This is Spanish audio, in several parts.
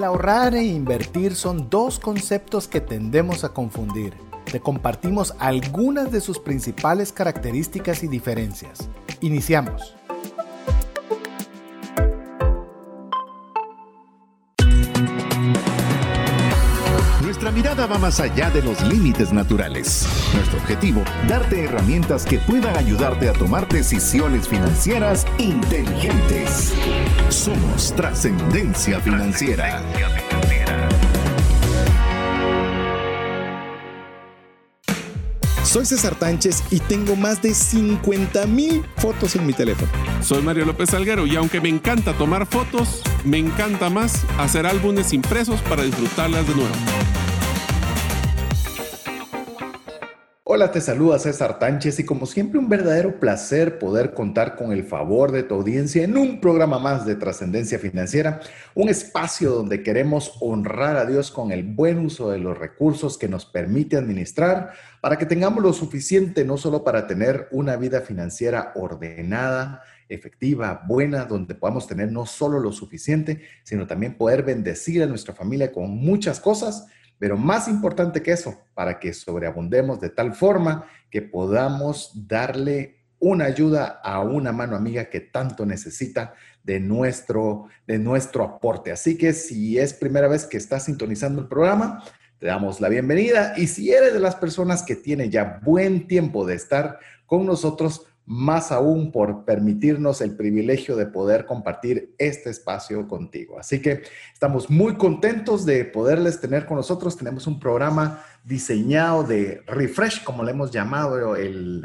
El ahorrar e invertir son dos conceptos que tendemos a confundir. Te compartimos algunas de sus principales características y diferencias. Iniciamos. Nuestra mirada va más allá de los límites naturales. Nuestro objetivo, darte herramientas que puedan ayudarte a tomar decisiones financieras inteligentes. Somos trascendencia financiera. Soy César Tánchez y tengo más de 50 mil fotos en mi teléfono. Soy Mario López Alguero y aunque me encanta tomar fotos, me encanta más hacer álbumes impresos para disfrutarlas de nuevo. Hola, te saluda César Tánchez y como siempre un verdadero placer poder contar con el favor de tu audiencia en un programa más de trascendencia financiera, un espacio donde queremos honrar a Dios con el buen uso de los recursos que nos permite administrar para que tengamos lo suficiente no solo para tener una vida financiera ordenada, efectiva, buena, donde podamos tener no solo lo suficiente, sino también poder bendecir a nuestra familia con muchas cosas pero más importante que eso, para que sobreabundemos de tal forma que podamos darle una ayuda a una mano amiga que tanto necesita de nuestro, de nuestro aporte. Así que si es primera vez que estás sintonizando el programa, te damos la bienvenida y si eres de las personas que tienen ya buen tiempo de estar con nosotros, más aún por permitirnos el privilegio de poder compartir este espacio contigo. Así que estamos muy contentos de poderles tener con nosotros. Tenemos un programa diseñado de refresh, como le hemos llamado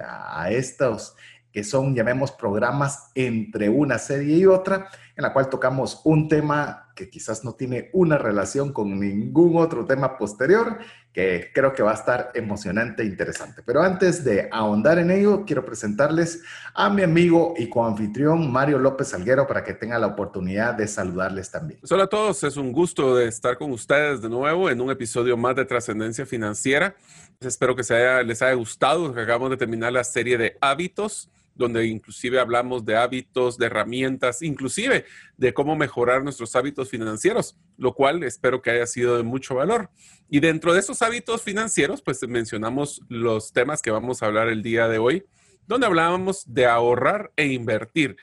a estos que son, llamemos, programas entre una serie y otra, en la cual tocamos un tema que quizás no tiene una relación con ningún otro tema posterior, que creo que va a estar emocionante e interesante. Pero antes de ahondar en ello, quiero presentarles a mi amigo y coanfitrión Mario López Alguero para que tenga la oportunidad de saludarles también. Hola a todos, es un gusto de estar con ustedes de nuevo en un episodio más de Trascendencia Financiera. Espero que les haya gustado, acabamos de terminar la serie de hábitos donde inclusive hablamos de hábitos, de herramientas, inclusive de cómo mejorar nuestros hábitos financieros, lo cual espero que haya sido de mucho valor. Y dentro de esos hábitos financieros, pues mencionamos los temas que vamos a hablar el día de hoy, donde hablábamos de ahorrar e invertir.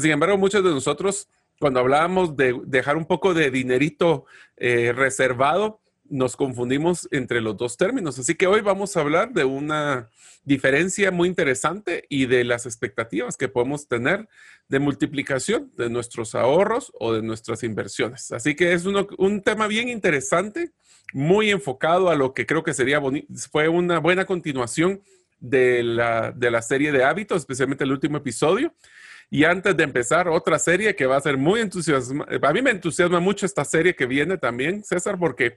Sin embargo, muchos de nosotros, cuando hablábamos de dejar un poco de dinerito eh, reservado, nos confundimos entre los dos términos. Así que hoy vamos a hablar de una diferencia muy interesante y de las expectativas que podemos tener de multiplicación de nuestros ahorros o de nuestras inversiones. Así que es un tema bien interesante, muy enfocado a lo que creo que sería fue una buena continuación de la, de la serie de hábitos, especialmente el último episodio. Y antes de empezar, otra serie que va a ser muy entusiasmante. A mí me entusiasma mucho esta serie que viene también, César, porque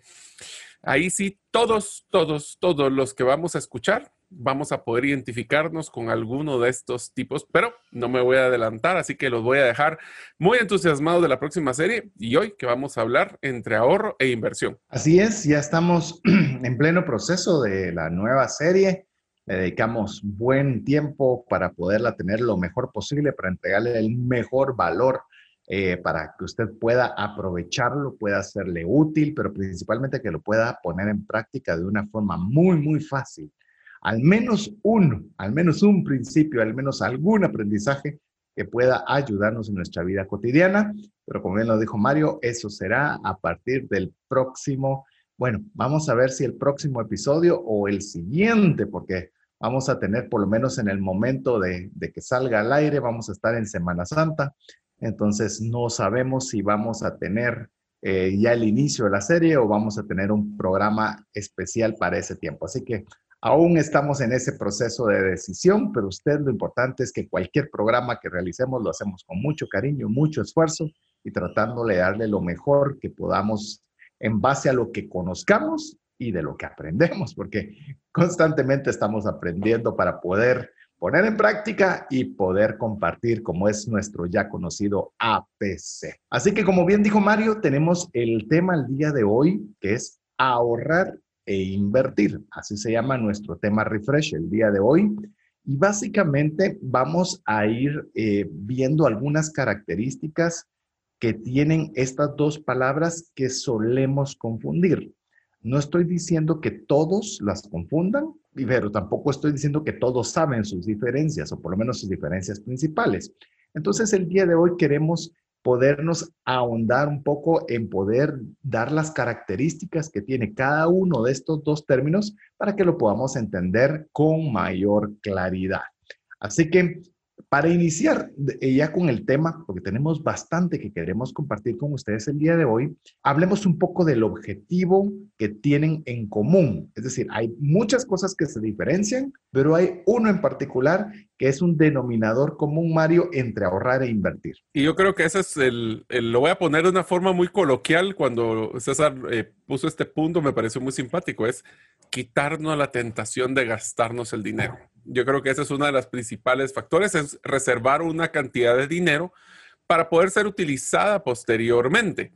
ahí sí todos, todos, todos los que vamos a escuchar vamos a poder identificarnos con alguno de estos tipos, pero no me voy a adelantar, así que los voy a dejar muy entusiasmados de la próxima serie y hoy que vamos a hablar entre ahorro e inversión. Así es, ya estamos en pleno proceso de la nueva serie le dedicamos buen tiempo para poderla tener lo mejor posible, para entregarle el mejor valor, eh, para que usted pueda aprovecharlo, pueda hacerle útil, pero principalmente que lo pueda poner en práctica de una forma muy, muy fácil. Al menos uno, al menos un principio, al menos algún aprendizaje que pueda ayudarnos en nuestra vida cotidiana. Pero como bien lo dijo Mario, eso será a partir del próximo, bueno, vamos a ver si el próximo episodio o el siguiente, porque vamos a tener por lo menos en el momento de, que salga al aire, vamos a estar en Semana Santa, entonces no sabemos si vamos a tener eh, ya el inicio de la serie o vamos a tener un programa especial para ese tiempo. Así que aún estamos en ese proceso de decisión, pero usted lo importante es que cualquier programa que realicemos lo hacemos con mucho cariño, mucho esfuerzo y tratando de darle lo mejor que podamos en base a lo que conozcamos y de lo que aprendemos, porque constantemente estamos aprendiendo para poder poner en práctica y poder compartir como es nuestro ya conocido APC. Así que como bien dijo Mario, tenemos el tema el día de hoy que es ahorrar e invertir. Así se llama nuestro tema refresh el día de hoy. Y básicamente vamos a ir eh, viendo algunas características que tienen estas dos palabras que solemos confundir. No estoy diciendo que todos las confundan, pero tampoco estoy diciendo que todos saben sus diferencias, o por lo menos sus diferencias principales. Entonces, el día de hoy queremos podernos ahondar un poco en poder dar las características que tiene cada uno de estos dos términos para que lo podamos entender con mayor claridad. Así que para iniciar eh, ya con el tema, porque tenemos bastante que queremos compartir con ustedes el día de hoy, hablemos un poco del objetivo que tienen en común. Es decir, hay muchas cosas que se diferencian, pero hay uno en particular que es un denominador común, Mario, entre ahorrar e invertir. Y yo creo que ese es el, lo voy a poner de una forma muy coloquial cuando César eh, puso este punto, me pareció muy simpático, es quitarnos la tentación de gastarnos el dinero. Yo creo que ese es uno de los principales factores, es reservar una cantidad de dinero para poder ser utilizada posteriormente.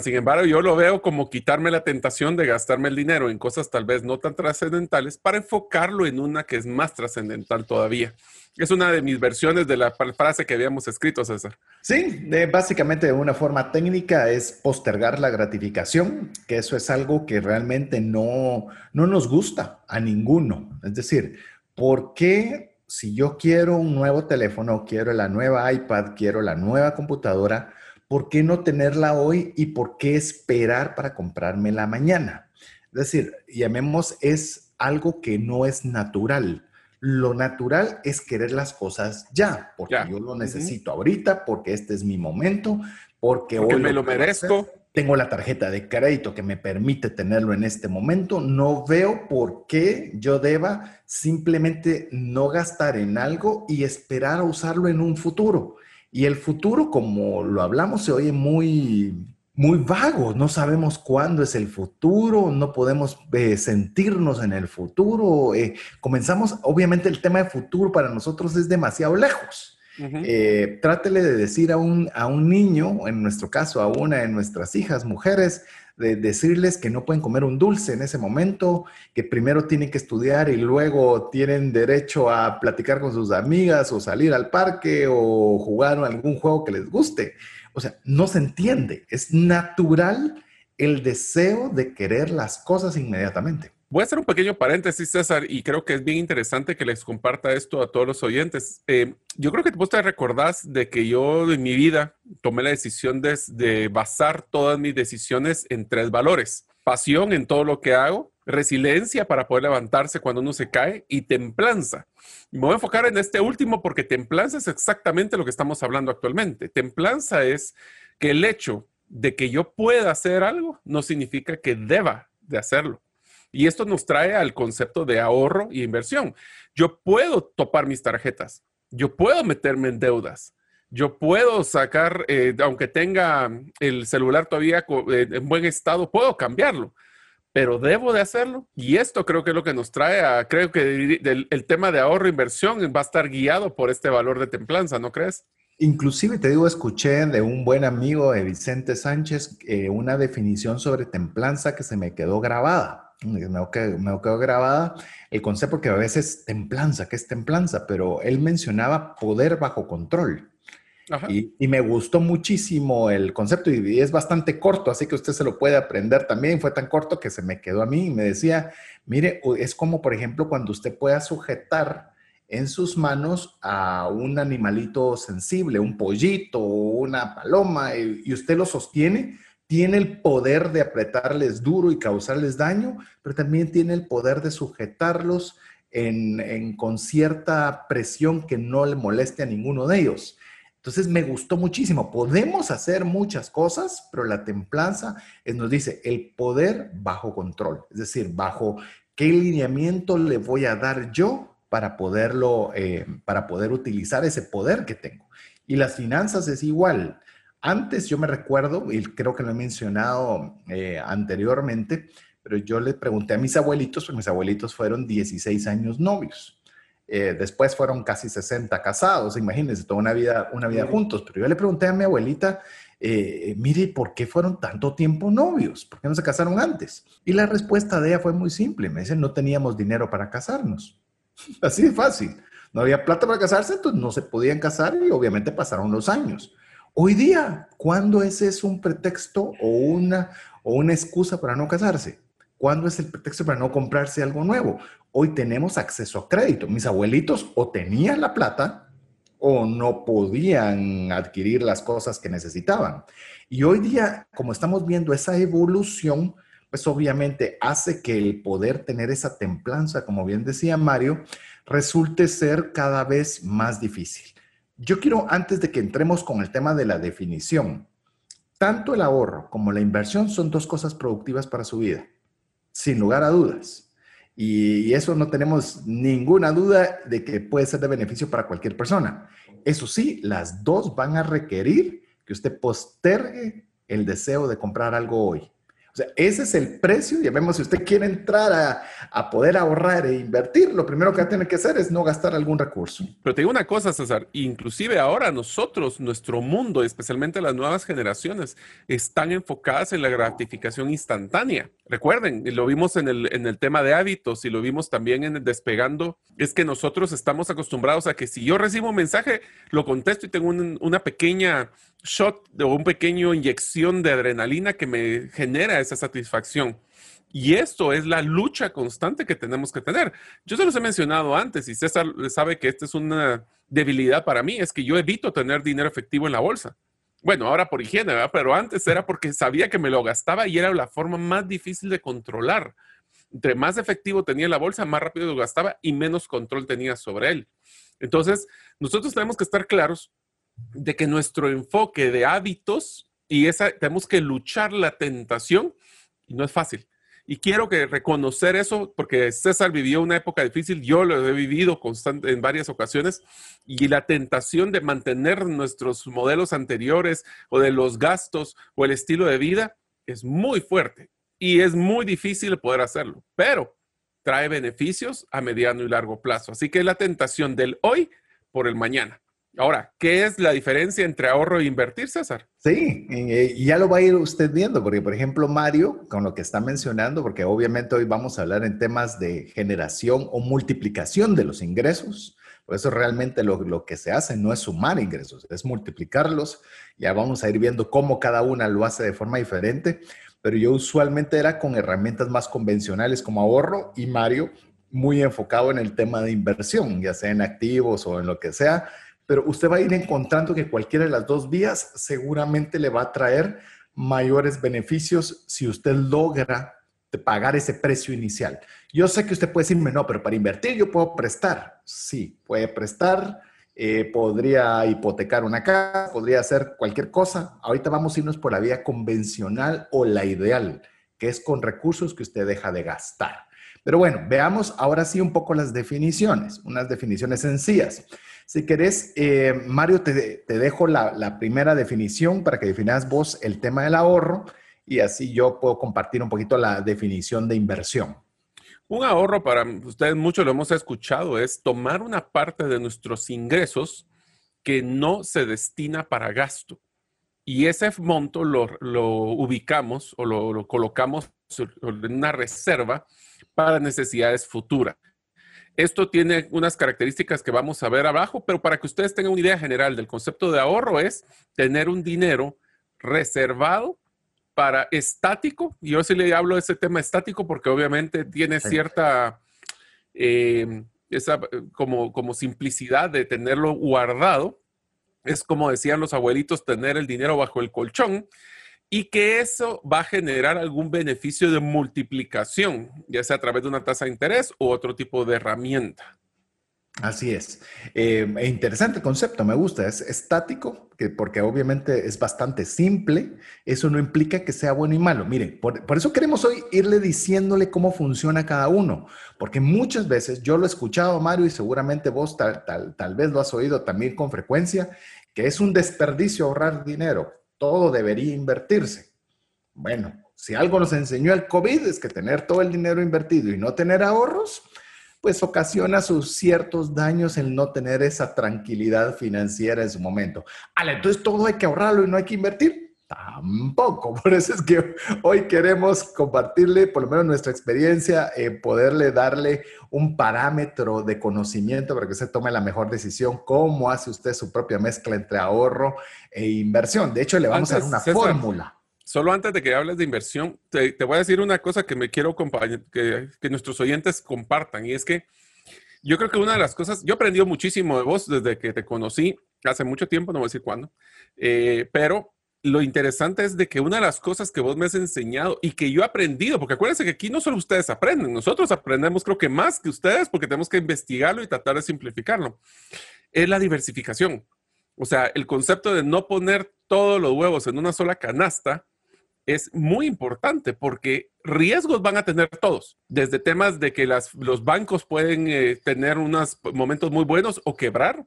Sin embargo, yo lo veo como quitarme la tentación de gastarme el dinero en cosas tal vez no tan trascendentales para enfocarlo en una que es más trascendental todavía. Es una de mis versiones de la frase que habíamos escrito, César. Sí, básicamente de una forma técnica es postergar la gratificación, que eso es algo que realmente no, no nos gusta a ninguno. Es decir, ¿por qué si yo quiero un nuevo teléfono, quiero la nueva iPad, quiero la nueva computadora, ¿por qué no tenerla hoy y por qué esperar para comprármela mañana? Es decir, llamemos, es algo que no es natural. Lo natural es querer las cosas ya, porque yo lo necesito ahorita, porque este es mi momento, porque, hoy me lo, merezco. Tengo la tarjeta de crédito que me permite tenerlo en este momento. No veo por qué yo deba simplemente no gastar en algo y esperar a usarlo en un futuro. Y el futuro, como lo hablamos, se oye muy, muy vago. No sabemos cuándo es el futuro, no podemos eh, sentirnos en el futuro. Eh, comenzamos, obviamente el tema de futuro para nosotros es demasiado lejos. Eh, trátele de decir a un, a un niño, en nuestro caso a una de nuestras hijas, mujeres, de decirles que no pueden comer un dulce en ese momento, que primero tienen que estudiar y luego tienen derecho a platicar con sus amigas o salir al parque o jugar algún juego que les guste. O sea, no se entiende. Es natural el deseo de querer las cosas inmediatamente. Voy a hacer un pequeño paréntesis, César, y creo que es bien interesante que les comparta esto a todos los oyentes. Eh, yo creo que vos te recordás de que yo en mi vida tomé la decisión de, basar todas mis decisiones en tres valores. Pasión en todo lo que hago, resiliencia para poder levantarse cuando uno se cae y templanza. Me voy a enfocar en este último porque templanza es exactamente lo que estamos hablando actualmente. Templanza es que el hecho de que yo pueda hacer algo no significa que deba de hacerlo. Y esto nos trae al concepto de ahorro y inversión. Yo puedo topar mis tarjetas, yo puedo meterme en deudas, yo puedo sacar, eh, aunque tenga el celular todavía eh, en buen estado, puedo cambiarlo, pero debo de hacerlo. Y esto creo que es lo que nos trae a, creo que el, tema de ahorro e inversión va a estar guiado por este valor de templanza, ¿no crees? Inclusive te digo, escuché de un buen amigo de Vicente Sánchez una definición sobre templanza que se me quedó grabada me quedó, grabada el concepto que a veces templanza, que es templanza, pero él mencionaba poder bajo control. Y, me gustó muchísimo el concepto y, es bastante corto, así que usted se lo puede aprender también. Fue tan corto que se me quedó a mí y me decía, mire, es como por ejemplo cuando usted pueda sujetar en sus manos a un animalito sensible, un pollito una paloma, y usted lo sostiene tiene el poder de apretarles duro y causarles daño, pero también tiene el poder de sujetarlos en, con cierta presión que no le moleste a ninguno de ellos. Entonces me gustó muchísimo. Podemos hacer muchas cosas, pero la templanza nos dice el poder bajo control, es decir, bajo qué lineamiento le voy a dar yo para poderlo, eh, para poder utilizar ese poder que tengo. Y las finanzas es igual. Antes yo me recuerdo, y creo que lo he mencionado eh, anteriormente, pero yo le pregunté a mis abuelitos, porque mis abuelitos fueron 16 años novios. Eh, después fueron casi 60 casados, imagínense, toda una vida, una vida juntos. Pero yo le pregunté a mi abuelita, eh, mire, ¿por qué fueron tanto tiempo novios? ¿Por qué no se casaron antes? Y la respuesta de ella fue muy simple. Me dice, no teníamos dinero para casarnos. Así de fácil. No había plata para casarse, entonces no se podían casar y obviamente pasaron los años. Hoy día, ¿cuándo ese es un pretexto o una, o una excusa para no casarse? ¿Cuándo es el pretexto para no comprarse algo nuevo? Hoy tenemos acceso a crédito. Mis abuelitos o tenían la plata o no podían adquirir las cosas que necesitaban. Y hoy día, como estamos viendo esa evolución, pues obviamente hace que el poder tener esa templanza, como bien decía Mario, resulte ser cada vez más difícil. Yo quiero, antes de que entremos con el tema de la definición, tanto el ahorro como la inversión son dos cosas productivas para su vida, sin lugar a dudas. Y eso no tenemos ninguna duda de que puede ser de beneficio para cualquier persona. Eso sí, las dos van a requerir que usted postergue el deseo de comprar algo hoy. O sea, ese es el precio. Ya vemos, si usted quiere entrar a, a, poder ahorrar e invertir, lo primero que va a tener que hacer es no gastar algún recurso. Pero te digo una cosa, César, inclusive ahora nosotros, nuestro mundo, especialmente las nuevas generaciones, están enfocadas en la gratificación instantánea. Recuerden, lo vimos en el, en el tema de hábitos y lo vimos también en el despegando, es que nosotros estamos acostumbrados a que si yo recibo un mensaje, lo contesto y tengo una pequeña shot o un pequeño inyección de adrenalina que me genera esa satisfacción. Y esto es la lucha constante que tenemos que tener. Yo se los he mencionado antes y César sabe que esta es una debilidad para mí, es que yo evito tener dinero efectivo en la bolsa. Bueno, ahora por higiene, ¿verdad? pero antes era porque sabía que me lo gastaba y era la forma más difícil de controlar. Entre más efectivo tenía la bolsa, más rápido lo gastaba y menos control tenía sobre él. Entonces, nosotros tenemos que estar claros de que nuestro enfoque de hábitos y esa tenemos que luchar la tentación y no es fácil. Y quiero que reconocer eso porque César vivió una época difícil, yo lo he vivido constante en varias ocasiones y la tentación de mantener nuestros modelos anteriores o de los gastos o el estilo de vida es muy fuerte y es muy difícil poder hacerlo, pero trae beneficios a mediano y largo plazo. Así que es la tentación del hoy por el mañana. Ahora, ¿qué es la diferencia entre ahorro e invertir, César? Sí, y ya lo va a ir usted viendo, porque por ejemplo Mario, con lo que está mencionando, porque obviamente hoy vamos a hablar en temas de generación o multiplicación de los ingresos, por eso realmente lo, lo que se hace no es sumar ingresos, es multiplicarlos. Ya vamos a ir viendo cómo cada una lo hace de forma diferente, pero yo usualmente era con herramientas más convencionales como ahorro y Mario muy enfocado en el tema de inversión, ya sea en activos o en lo que sea pero usted va a ir encontrando que cualquiera de las dos vías seguramente le va a traer mayores beneficios si usted logra pagar ese precio inicial. Yo sé que usted puede decirme, no, pero para invertir yo puedo prestar. Sí, puede prestar, eh, podría hipotecar una casa, podría hacer cualquier cosa. Ahorita vamos a irnos por la vía convencional o la ideal, que es con recursos que usted deja de gastar. Pero bueno, veamos ahora sí un poco las definiciones, unas definiciones sencillas. Si querés, eh, Mario, te, dejo la, primera definición para que definas vos el tema del ahorro y así yo puedo compartir un poquito la definición de inversión. Un ahorro, para ustedes mucho lo hemos escuchado, es tomar una parte de nuestros ingresos que no se destina para gasto. Y ese monto lo, ubicamos o lo, lo colocamos en una reserva para necesidades futuras. Esto tiene unas características que vamos a ver abajo, pero para que ustedes tengan una idea general del concepto de ahorro es tener un dinero reservado para estático. Yo sí le hablo de ese tema estático porque obviamente tiene cierta eh, esa como, como simplicidad de tenerlo guardado. Es como decían los abuelitos, tener el dinero bajo el colchón y que eso va a generar algún beneficio de multiplicación, ya sea a través de una tasa de interés o otro tipo de herramienta. Así es. Eh, interesante concepto, me gusta. Es estático, que porque obviamente es bastante simple. Eso no implica que sea bueno y malo. Miren, por, eso queremos hoy irle diciéndole cómo funciona cada uno, porque muchas veces yo lo he escuchado, Mario, y seguramente vos tal, tal, tal vez lo has oído también con frecuencia, que es un desperdicio ahorrar dinero todo debería invertirse. Bueno, si algo nos enseñó el COVID es que tener todo el dinero invertido y no tener ahorros, pues ocasiona sus ciertos daños el no tener esa tranquilidad financiera en su momento. Ale, entonces todo hay que ahorrarlo y no hay que invertir. Tampoco. Por eso es que hoy queremos compartirle por lo menos nuestra experiencia, eh, poderle darle un parámetro de conocimiento para que usted tome la mejor decisión, cómo hace usted su propia mezcla entre ahorro e inversión. De hecho, le vamos a dar una fórmula. Solo antes de que hables de inversión, te, voy a decir una cosa que me quiero que, que nuestros oyentes compartan y es que yo creo que una de las cosas, yo he aprendido muchísimo de vos desde que te conocí hace mucho tiempo, no voy a decir cuándo, eh, pero lo interesante es de que una de las cosas que vos me has enseñado y que yo he aprendido, porque acuérdense que aquí no solo ustedes aprenden, nosotros aprendemos creo que más que ustedes porque tenemos que investigarlo y tratar de simplificarlo, es la diversificación. O sea, el concepto de no poner todos los huevos en una sola canasta es muy importante porque riesgos van a tener todos, desde temas de que las, los bancos pueden eh, tener unos momentos muy buenos o quebrar,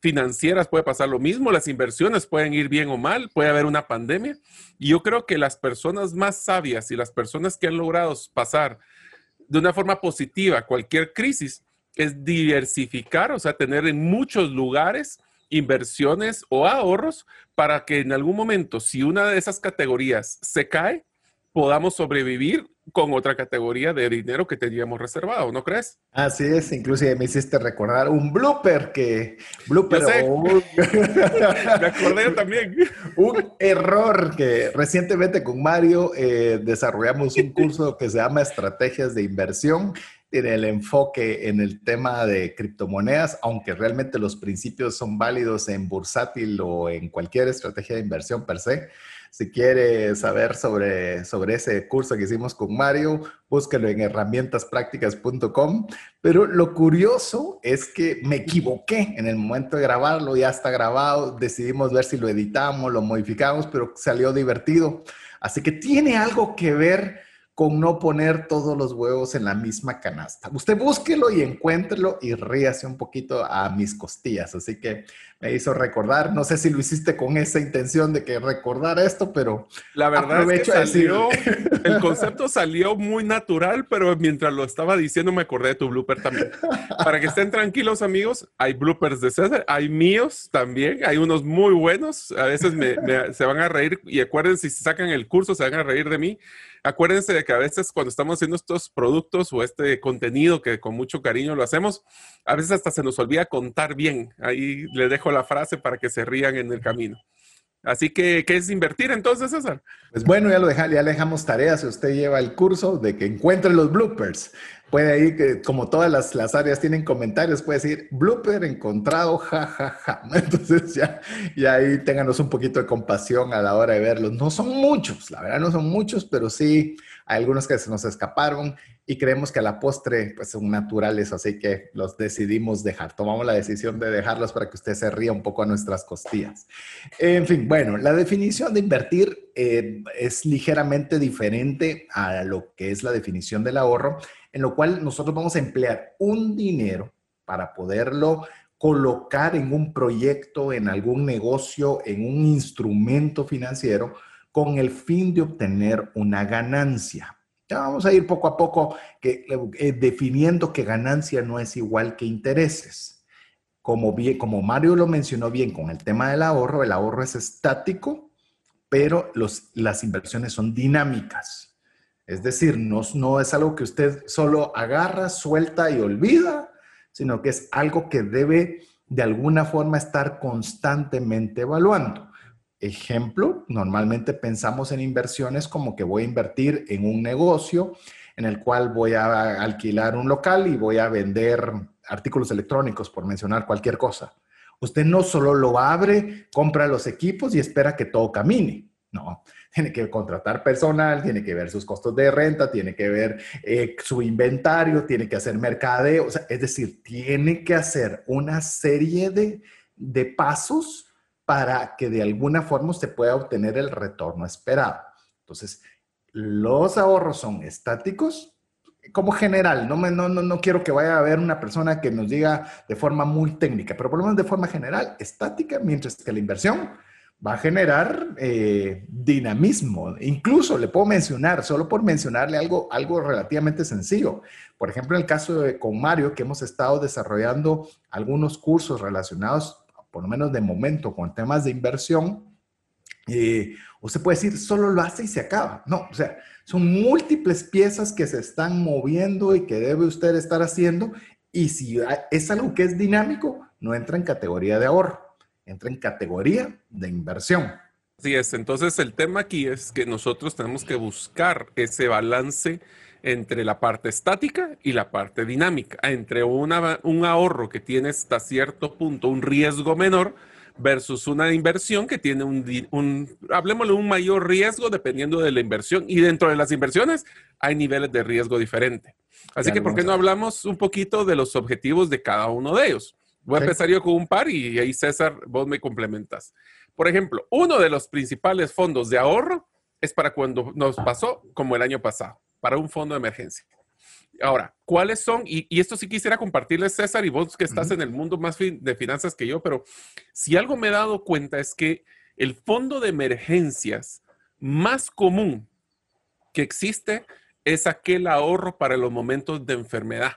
financieras puede pasar lo mismo, las inversiones pueden ir bien o mal, puede haber una pandemia. Y yo creo que las personas más sabias y las personas que han logrado pasar de una forma positiva cualquier crisis es diversificar, o sea, tener en muchos lugares inversiones o ahorros para que en algún momento, si una de esas categorías se cae, podamos sobrevivir con otra categoría de dinero que teníamos reservado, ¿no crees? Así es, inclusive me hiciste recordar un blooper que... Blooper me acordé también. un error que recientemente con Mario eh, desarrollamos un curso que se llama Estrategias de Inversión el enfoque en el tema de criptomonedas, aunque realmente los principios son válidos en bursátil o en cualquier estrategia de inversión per se. Si quiere saber sobre, sobre ese curso que hicimos con Mario, búsquelo en herramientasprácticas.com. Pero lo curioso es que me equivoqué en el momento de grabarlo, ya está grabado, decidimos ver si lo editamos, lo modificamos, pero salió divertido. Así que tiene algo que ver con no poner todos los huevos en la misma canasta. Usted búsquelo y encuéntrelo y ríase un poquito a mis costillas. Así que me hizo recordar, no sé si lo hiciste con esa intención de que recordar esto, pero la verdad es que salió, el concepto salió muy natural, pero mientras lo estaba diciendo me acordé de tu blooper también. Para que estén tranquilos amigos, hay bloopers de César, hay míos también, hay unos muy buenos, a veces se van a reír y acuérdense, si sacan el curso se van a reír de mí acuérdense de que a veces cuando estamos haciendo estos productos o este contenido que con mucho cariño lo hacemos, a veces hasta se nos olvida contar bien. Ahí le dejo la frase para que se rían en el camino. Así que, ¿qué es invertir entonces, César? Pues bueno, ya lo le dejamos tareas. Si usted lleva el curso de que encuentre los bloopers, puede ir, que como todas las, las, áreas tienen comentarios, puede decir blooper encontrado, ja, ja, ja. Entonces ya, y ahí ténganos un poquito de compasión a la hora de verlos. No son muchos, la verdad no son muchos, pero sí hay algunos que se nos escaparon y creemos que a la postre pues son naturales, así que los decidimos dejar. Tomamos la decisión de dejarlos para que usted se ría un poco a nuestras costillas. En fin, bueno, la definición de invertir eh, es ligeramente diferente a lo que es la definición del ahorro, en lo cual nosotros vamos a emplear un dinero para poderlo colocar en un proyecto, en algún negocio, en un instrumento financiero, con el fin de obtener una ganancia vamos a ir poco a poco eh, definiendo que ganancia no es igual que intereses. Como, Mario lo mencionó bien con el tema del ahorro, el ahorro es estático, pero las inversiones son dinámicas. Es decir, no, es algo que usted solo agarra, suelta y olvida, sino que es algo que debe de alguna forma estar constantemente evaluando. Ejemplo, normalmente pensamos en inversiones como que voy a invertir en un negocio en el cual voy a alquilar un local y voy a vender artículos electrónicos, por mencionar cualquier cosa. Usted no solo lo abre, compra los equipos y espera que todo camine. No, tiene que contratar personal, tiene que ver sus costos de renta, tiene que ver eh, su inventario, tiene que hacer mercadeo, es decir, tiene que hacer una serie de, de pasos para que de alguna forma se pueda obtener el retorno esperado. Entonces, los ahorros son estáticos como general, no, no, no, quiero que vaya a haber una persona que nos diga de forma muy técnica, pero por lo menos de forma general, estática, mientras que la inversión va a generar eh, dinamismo. Incluso le puedo mencionar, solo por mencionarle algo, algo relativamente sencillo. Por ejemplo, en el caso de con Mario, que hemos estado desarrollando algunos cursos relacionados por lo menos de momento, con temas de inversión, Eh, usted puede decir, solo lo hace y se acaba. No, o sea, son múltiples piezas que se están moviendo y que debe usted estar haciendo. Y si es algo que es dinámico, no entra en categoría de ahorro, entra en categoría de inversión. Así es, entonces el tema aquí es que nosotros tenemos que buscar ese balance entre la parte estática y la parte dinámica, entre una, un ahorro que tiene hasta cierto punto un riesgo menor versus una inversión que tiene un, un, hablemosle, un mayor riesgo dependiendo de la inversión. Y dentro de las inversiones hay niveles de riesgo diferente. Así que, ¿por qué no hablamos un poquito de los objetivos de cada uno de ellos? Voy a empezar yo con un par y ahí César, vos me complementas. Por ejemplo, uno de los principales fondos de ahorro es para cuando nos pasó como el año pasado, para un fondo de emergencia. Ahora, ¿cuáles son? Y, esto sí quisiera compartirles, César, y vos que estás en el mundo más de finanzas que yo, pero si algo me he dado cuenta es que el fondo de emergencias más común que existe es aquel ahorro para los momentos de enfermedad.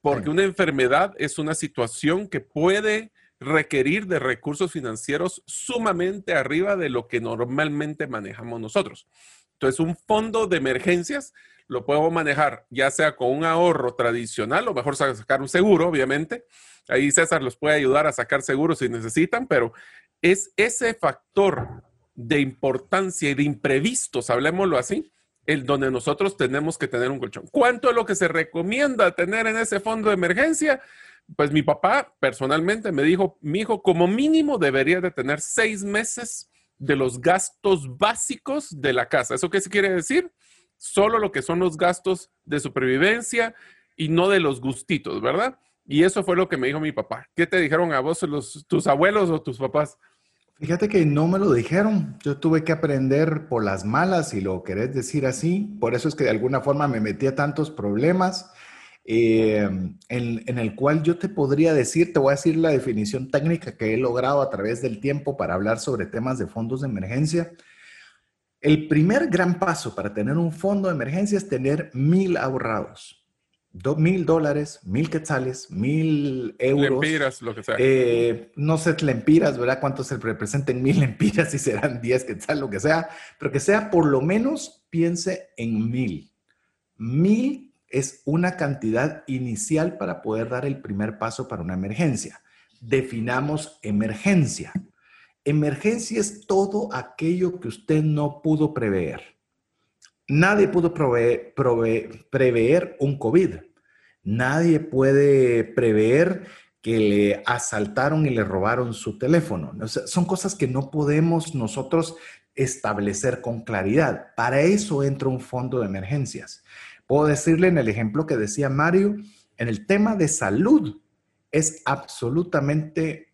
Porque una enfermedad es una situación que puede requerir de recursos financieros sumamente arriba de lo que normalmente manejamos nosotros. Entonces, un fondo de emergencias lo podemos manejar ya sea con un ahorro tradicional o mejor sacar un seguro, obviamente. Ahí César los puede ayudar a sacar seguros si necesitan, pero es ese factor de importancia y de imprevistos, hablemoslo así, el donde nosotros tenemos que tener un colchón. ¿Cuánto es lo que se recomienda tener en ese fondo de emergencia? pues mi papá personalmente me dijo, mi hijo como mínimo debería de tener seis meses de los gastos básicos de la casa. ¿Eso qué se quiere decir? Solo lo que son los gastos de supervivencia y no de los gustitos, ¿verdad? Y eso fue lo que me dijo mi papá. ¿Qué te dijeron a vos tus abuelos o tus papás? Fíjate que no me lo dijeron. Yo tuve que aprender por las malas, si lo querés decir así. Por eso es que de alguna forma me metí a tantos problemas eh, en, el cual yo te podría decir, te voy a decir la definición técnica que he logrado a través del tiempo para hablar sobre temas de fondos de emergencia. El primer gran paso para tener un fondo de emergencia es tener mil ahorrados. Dos mil dólares, mil quetzales, mil euros. Lempiras, lo que sea. Eh, no sé, lempiras, ¿verdad? ¿Cuántos se representen mil lempiras? Si serán diez quetzales, lo que sea. Pero que sea por lo menos, piense en mil. Mil es una cantidad inicial para poder dar el primer paso para una emergencia. Definamos emergencia. Emergencia es todo aquello que usted no pudo prever. Nadie pudo prever un COVID. Nadie puede prever que le asaltaron y le robaron su teléfono. son cosas que no podemos nosotros establecer con claridad. Para eso entra un fondo de emergencias. Puedo decirle en el ejemplo que decía Mario, en el tema de salud, es absolutamente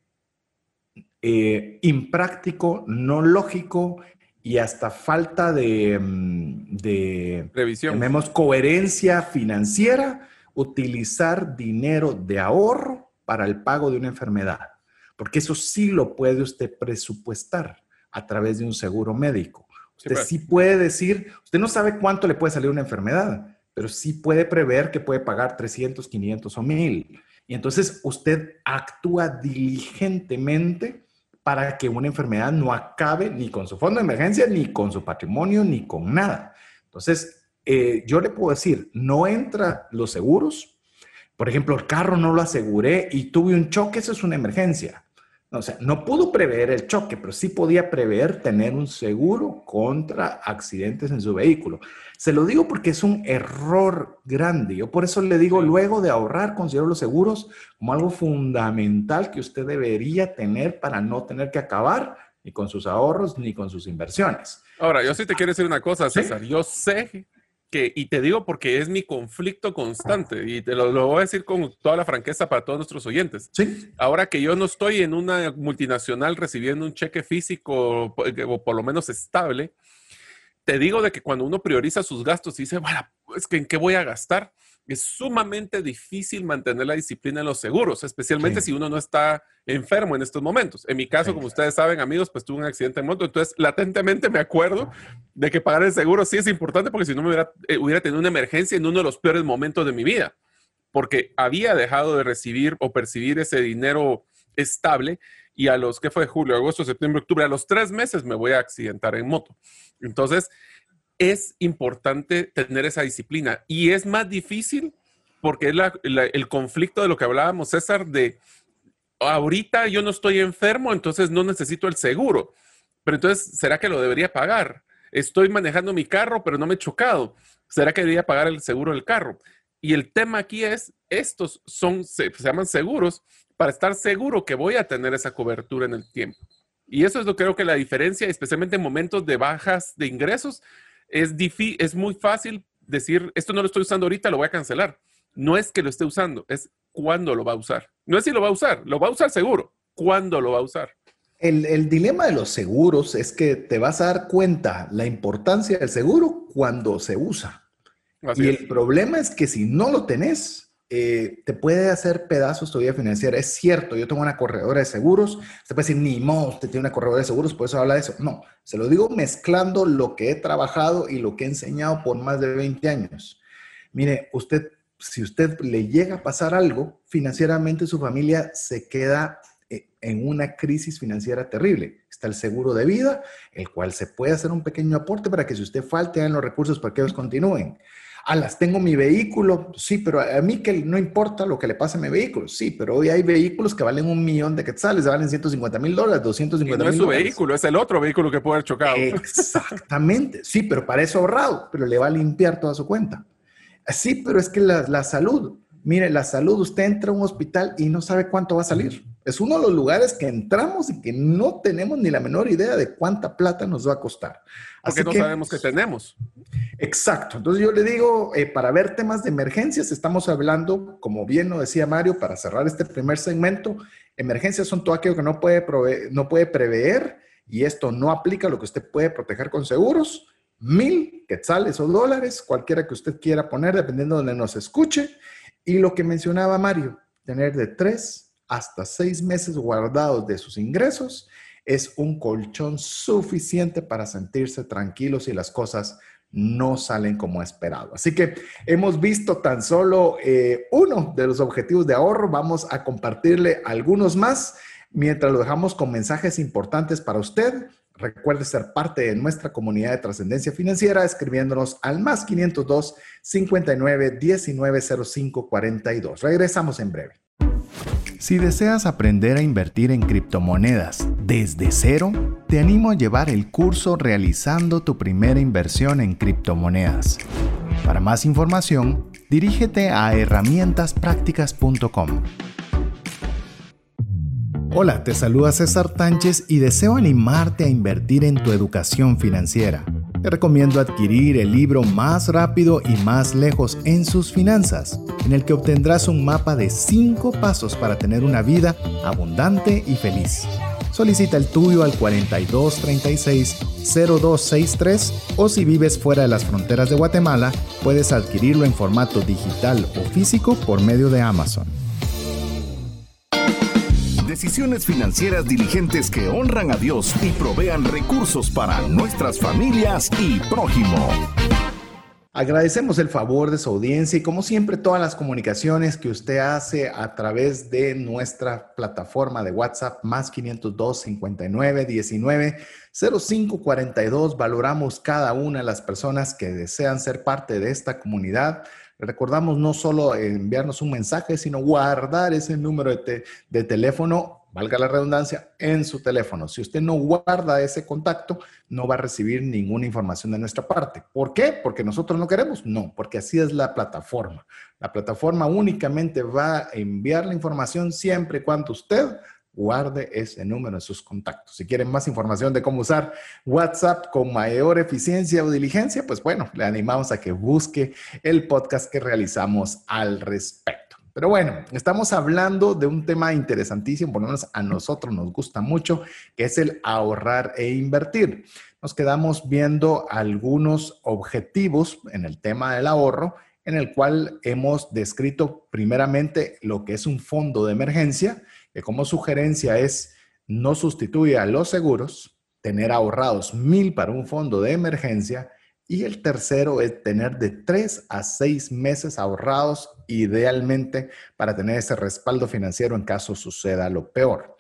eh, impráctico, no lógico y hasta falta de, mm, de Revisión. tenemos coherencia financiera utilizar dinero de ahorro para el pago de una enfermedad, porque eso sí lo puede usted presupuestar a través de un seguro médico. Usted sí, sí puede decir, usted no sabe cuánto le puede salir una enfermedad, pero sí puede prever que puede pagar 300, 500 o 1000. Y entonces usted actúa diligentemente para que una enfermedad no acabe ni con su fondo de emergencia, ni con su patrimonio, ni con nada. Entonces, eh, yo le puedo decir, no entra los seguros. Por ejemplo, el carro no lo aseguré y tuve un choque, eso es una emergencia. O sea, no pudo prever el choque, pero sí podía prever tener un seguro contra accidentes en su vehículo. Se lo digo porque es un error grande. Yo por eso le digo, luego de ahorrar, considero los seguros como algo fundamental que usted debería tener para no tener que acabar ni con sus ahorros ni con sus inversiones. Ahora, yo sí te quiero decir una cosa, César. Yo sé que, y te digo porque es mi conflicto constante, y te lo, voy a decir con toda la franqueza para todos nuestros oyentes. Sí. Ahora que yo no estoy en una multinacional recibiendo un cheque físico o por lo menos estable, te digo de que cuando uno prioriza sus gastos y dice, bueno, es que en qué voy a gastar, es sumamente difícil mantener la disciplina en los seguros, especialmente si uno no está enfermo en estos momentos. En mi caso, como ustedes saben, amigos, pues tuve un accidente en moto, entonces latentemente me acuerdo de que pagar el seguro sí es importante porque si no me hubiera, eh, hubiera tenido una emergencia en uno de los peores momentos de mi vida, porque había dejado de recibir o percibir ese dinero estable y a los, ¿qué fue? Julio, agosto, septiembre, octubre, a los tres meses me voy a accidentar en moto. Entonces, es importante tener esa disciplina y es más difícil porque es el conflicto de lo que hablábamos, César, de ahorita yo no estoy enfermo, entonces no necesito el seguro. Pero entonces, ¿será que lo debería pagar? Estoy manejando mi carro, pero no me he chocado. ¿Será que debería pagar el seguro del carro? Y el tema aquí es, estos son, se, llaman seguros para estar seguro que voy a tener esa cobertura en el tiempo. Y eso es lo que creo que la diferencia, especialmente en momentos de bajas de ingresos, es, es muy fácil decir, esto no lo estoy usando ahorita, lo voy a cancelar. No es que lo esté usando, es cuándo lo va a usar. No es si lo va a usar, lo va a usar seguro. ¿Cuándo lo va a usar? El, el, dilema de los seguros es que te vas a dar cuenta la importancia del seguro cuando se usa. y el problema es que si no lo tenés, eh, te puede hacer pedazos tu vida financiera. Es cierto, yo tengo una corredora de seguros. Usted puede decir, ni modo, usted tiene una corredora de seguros, por eso habla de eso. No, se lo digo mezclando lo que he trabajado y lo que he enseñado por más de 20 años. Mire, usted, si usted le llega a pasar algo, financieramente su familia se queda eh, en una crisis financiera terrible. Está el seguro de vida, el cual se puede hacer un pequeño aporte para que si usted falte en los recursos para que ellos continúen. Alas, tengo mi vehículo, sí, pero a mí que no importa lo que le pase a mi vehículo, sí, pero hoy hay vehículos que valen un millón de quetzales, valen 150 mil dólares, 250 mil no es su vehículo, es el otro vehículo que puede haber chocado. Exactamente, sí, pero para eso ahorrado, pero le va a limpiar toda su cuenta. Sí, pero es que la, la salud, Mire, la salud, usted entra a un hospital y no sabe cuánto va a salir. Es uno de los lugares que entramos y que no tenemos ni la menor idea de cuánta plata nos va a costar. Porque no sabemos qué tenemos. Exacto. Entonces yo le digo, eh, para ver temas de emergencias, estamos hablando, como bien lo decía Mario, para cerrar este primer segmento, emergencias son todo aquello que no puede, no puede prever y esto no aplica a lo que usted puede proteger con seguros. Mil quetzales o dólares, cualquiera que usted quiera poner, dependiendo de donde nos escuche. Y lo que mencionaba Mario, tener de tres hasta seis meses guardados de sus ingresos es un colchón suficiente para sentirse tranquilos si las cosas no salen como esperado. Así que hemos visto tan solo eh, uno de los objetivos de ahorro. Vamos a compartirle algunos más mientras lo dejamos con mensajes importantes para usted. Recuerde ser parte de nuestra comunidad de trascendencia financiera escribiéndonos al más 502 59 19 05 42. Regresamos en breve. Si deseas aprender a invertir en criptomonedas desde cero, te animo a llevar el curso Realizando tu primera inversión en criptomonedas. Para más información, dirígete a herramientasprácticas.com. Hola, te saluda César Tánchez y deseo animarte a invertir en tu educación financiera. Te recomiendo adquirir el libro Más rápido y más lejos en sus finanzas, en el que obtendrás un mapa de 5 pasos para tener una vida abundante y feliz. Solicita el tuyo al 4236-0263 o si vives fuera de las fronteras de Guatemala, puedes adquirirlo en formato digital o físico por medio de Amazon. Decisiones financieras diligentes que honran a Dios y provean recursos para nuestras familias y prójimo. Agradecemos el favor de su audiencia y como siempre todas las comunicaciones que usted hace a través de nuestra plataforma de WhatsApp más 502 59 19 05 42. Valoramos cada una de las personas que desean ser parte de esta comunidad recordamos no solo enviarnos un mensaje, sino guardar ese número de, de, teléfono, valga la redundancia, en su teléfono. Si usted no guarda ese contacto, no va a recibir ninguna información de nuestra parte. ¿Por qué? Porque nosotros no queremos. No, porque así es la plataforma. La plataforma únicamente va a enviar la información siempre y cuando usted guarde ese número en sus contactos. Si quieren más información de cómo usar WhatsApp con mayor eficiencia o diligencia, pues bueno, le animamos a que busque el podcast que realizamos al respecto. Pero bueno, estamos hablando de un tema interesantísimo, por lo menos a nosotros nos gusta mucho, que es el ahorrar e invertir. Nos quedamos viendo algunos objetivos en el tema del ahorro, en el cual hemos descrito primeramente lo que es un fondo de emergencia, que como sugerencia es no sustituye a los seguros, tener ahorrados mil para un fondo de emergencia y el tercero es tener de tres a seis meses ahorrados idealmente para tener ese respaldo financiero en caso suceda lo peor.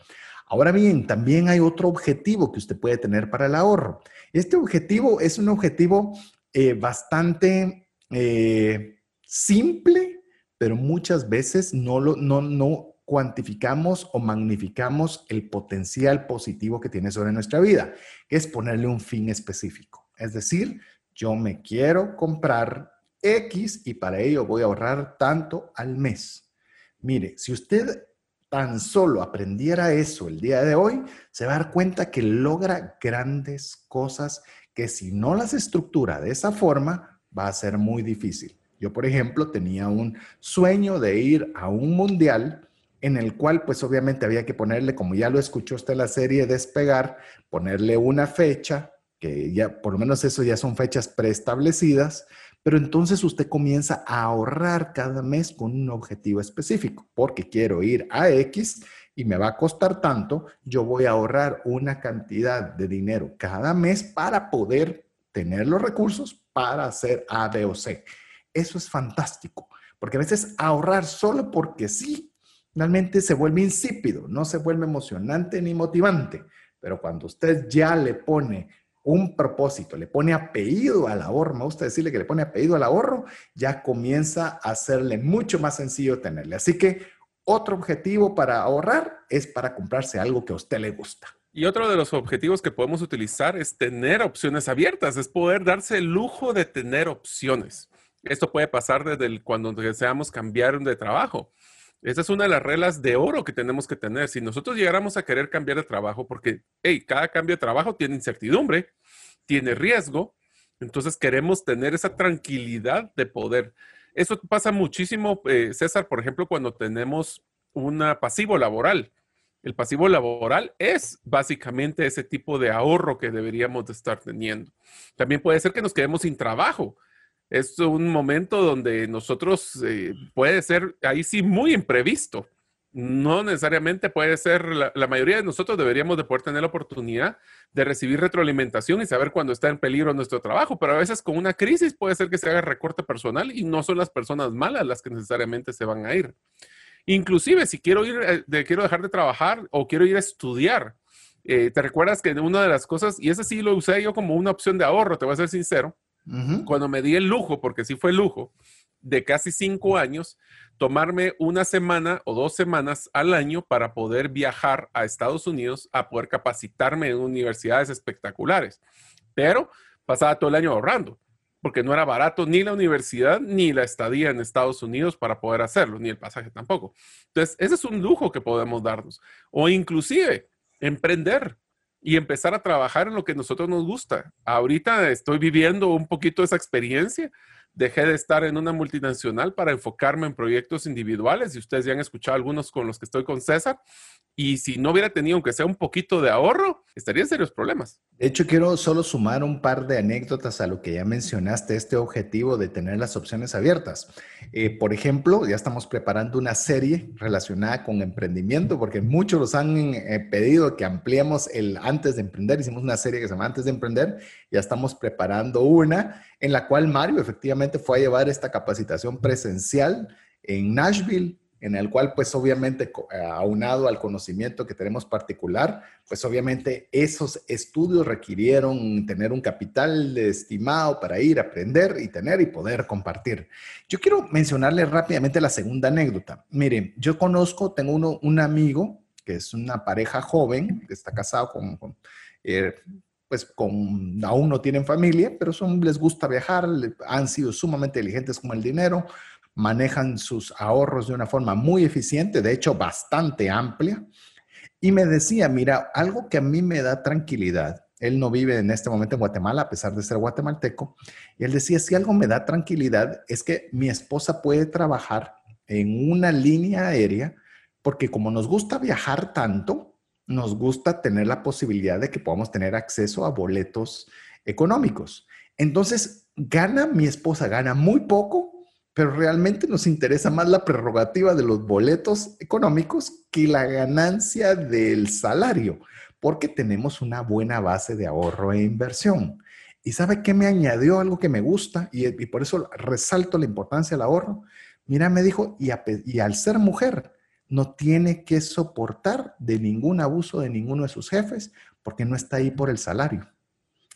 Ahora bien, también hay otro objetivo que usted puede tener para el ahorro. Este objetivo es un objetivo eh, bastante eh, simple, pero muchas veces no, lo, no, no cuantificamos o magnificamos el potencial positivo que tiene sobre nuestra vida, que es ponerle un fin específico. Es decir, yo me quiero comprar X y para ello voy a ahorrar tanto al mes. Mire, si usted tan solo aprendiera eso el día de hoy, se va a dar cuenta que logra grandes cosas que si no las estructura de esa forma, va a ser muy difícil. Yo, por ejemplo, tenía un sueño de ir a un mundial en el cual pues obviamente había que ponerle, como ya lo escuchó usted la serie Despegar, ponerle una fecha, que ya por lo menos eso ya son fechas preestablecidas, pero entonces usted comienza a ahorrar cada mes con un objetivo específico, porque quiero ir a X y me va a costar tanto, yo voy a ahorrar una cantidad de dinero cada mes para poder tener los recursos para hacer A, B o C. Eso es fantástico, porque a veces ahorrar solo porque sí realmente se vuelve insípido, no se vuelve emocionante ni motivante. Pero cuando usted ya le pone un propósito, le pone apellido al ahorro, me gusta decirle que le pone apellido al ahorro, ya comienza a hacerle mucho más sencillo tenerle. Así que otro objetivo para ahorrar es para comprarse algo que a usted le gusta. Y otro de los objetivos que podemos utilizar es tener opciones abiertas, es poder darse el lujo de tener opciones. Esto puede pasar desde cuando deseamos cambiar de trabajo. Esa es una de las reglas de oro que tenemos que tener. Si nosotros llegáramos a querer cambiar de trabajo, porque hey, cada cambio de trabajo tiene incertidumbre, tiene riesgo, entonces queremos tener esa tranquilidad de poder. Eso pasa muchísimo, eh, César, por ejemplo, cuando tenemos un pasivo laboral. El pasivo laboral es básicamente ese tipo de ahorro que deberíamos de estar teniendo. También puede ser que nos quedemos sin trabajo es un momento donde nosotros eh, puede ser ahí sí muy imprevisto. No necesariamente puede ser, la, mayoría de nosotros deberíamos de poder tener la oportunidad de recibir retroalimentación y saber cuando está en peligro nuestro trabajo, pero a veces con una crisis puede ser que se haga recorte personal y no son las personas malas las que necesariamente se van a ir. Inclusive si quiero ir, eh, de, quiero dejar de trabajar o quiero ir a estudiar, eh, ¿te recuerdas que una de las cosas, y ese sí lo usé yo como una opción de ahorro, te voy a ser sincero, cuando me di el lujo, porque sí fue lujo, de casi cinco años, tomarme una semana o dos semanas al año para poder viajar a Estados Unidos a poder capacitarme en universidades espectaculares. Pero pasaba todo el año ahorrando, porque no era barato ni la universidad ni la estadía en Estados Unidos para poder hacerlo, ni el pasaje tampoco. Entonces, ese es un lujo que podemos darnos. O inclusive emprender y empezar a trabajar en lo que nosotros nos gusta. Ahorita estoy viviendo un poquito esa experiencia. Dejé de estar en una multinacional para enfocarme en proyectos individuales y ustedes ya han escuchado algunos con los que estoy con César y si no hubiera tenido, aunque sea un poquito de ahorro, estaría en serios problemas. De hecho, quiero solo sumar un par de anécdotas a lo que ya mencionaste, este objetivo de tener las opciones abiertas. Eh, por ejemplo, ya estamos preparando una serie relacionada con emprendimiento, porque muchos nos han eh, pedido que ampliemos el antes de emprender. Hicimos una serie que se llama Antes de emprender. Ya estamos preparando una en la cual Mario efectivamente fue a llevar esta capacitación presencial en Nashville en el cual pues obviamente eh, aunado al conocimiento que tenemos particular, pues obviamente esos estudios requirieron tener un capital estimado para ir a aprender y tener y poder compartir. Yo quiero mencionarle rápidamente la segunda anécdota. Miren, yo conozco, tengo uno, un amigo que es una pareja joven, que está casado con, eh, pues con, aún no tienen familia, pero son, les gusta viajar, han sido sumamente diligentes con el dinero, manejan sus ahorros de una forma muy eficiente, de hecho bastante amplia. Y me decía, mira, algo que a mí me da tranquilidad, él no vive en este momento en Guatemala a pesar de ser guatemalteco, y él decía, si algo me da tranquilidad es que mi esposa puede trabajar en una línea aérea, porque como nos gusta viajar tanto, nos gusta tener la posibilidad de que podamos tener acceso a boletos económicos. Entonces, gana mi esposa, gana muy poco, pero realmente nos interesa más la prerrogativa de los boletos económicos que la ganancia del salario, porque tenemos una buena base de ahorro e inversión. ¿Y sabe qué me añadió algo que me gusta? Y, por eso resalto la importancia del ahorro. Mira, me dijo, y, y al ser mujer, no tiene que soportar de ningún abuso de ninguno de sus jefes porque no está ahí por el salario.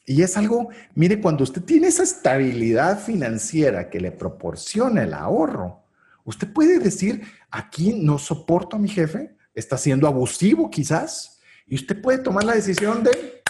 Y es algo, mire, cuando usted tiene esa estabilidad financiera que le proporciona el ahorro, usted puede decir, aquí no soporto a mi jefe, está siendo abusivo quizás, y usted puede tomar la decisión de,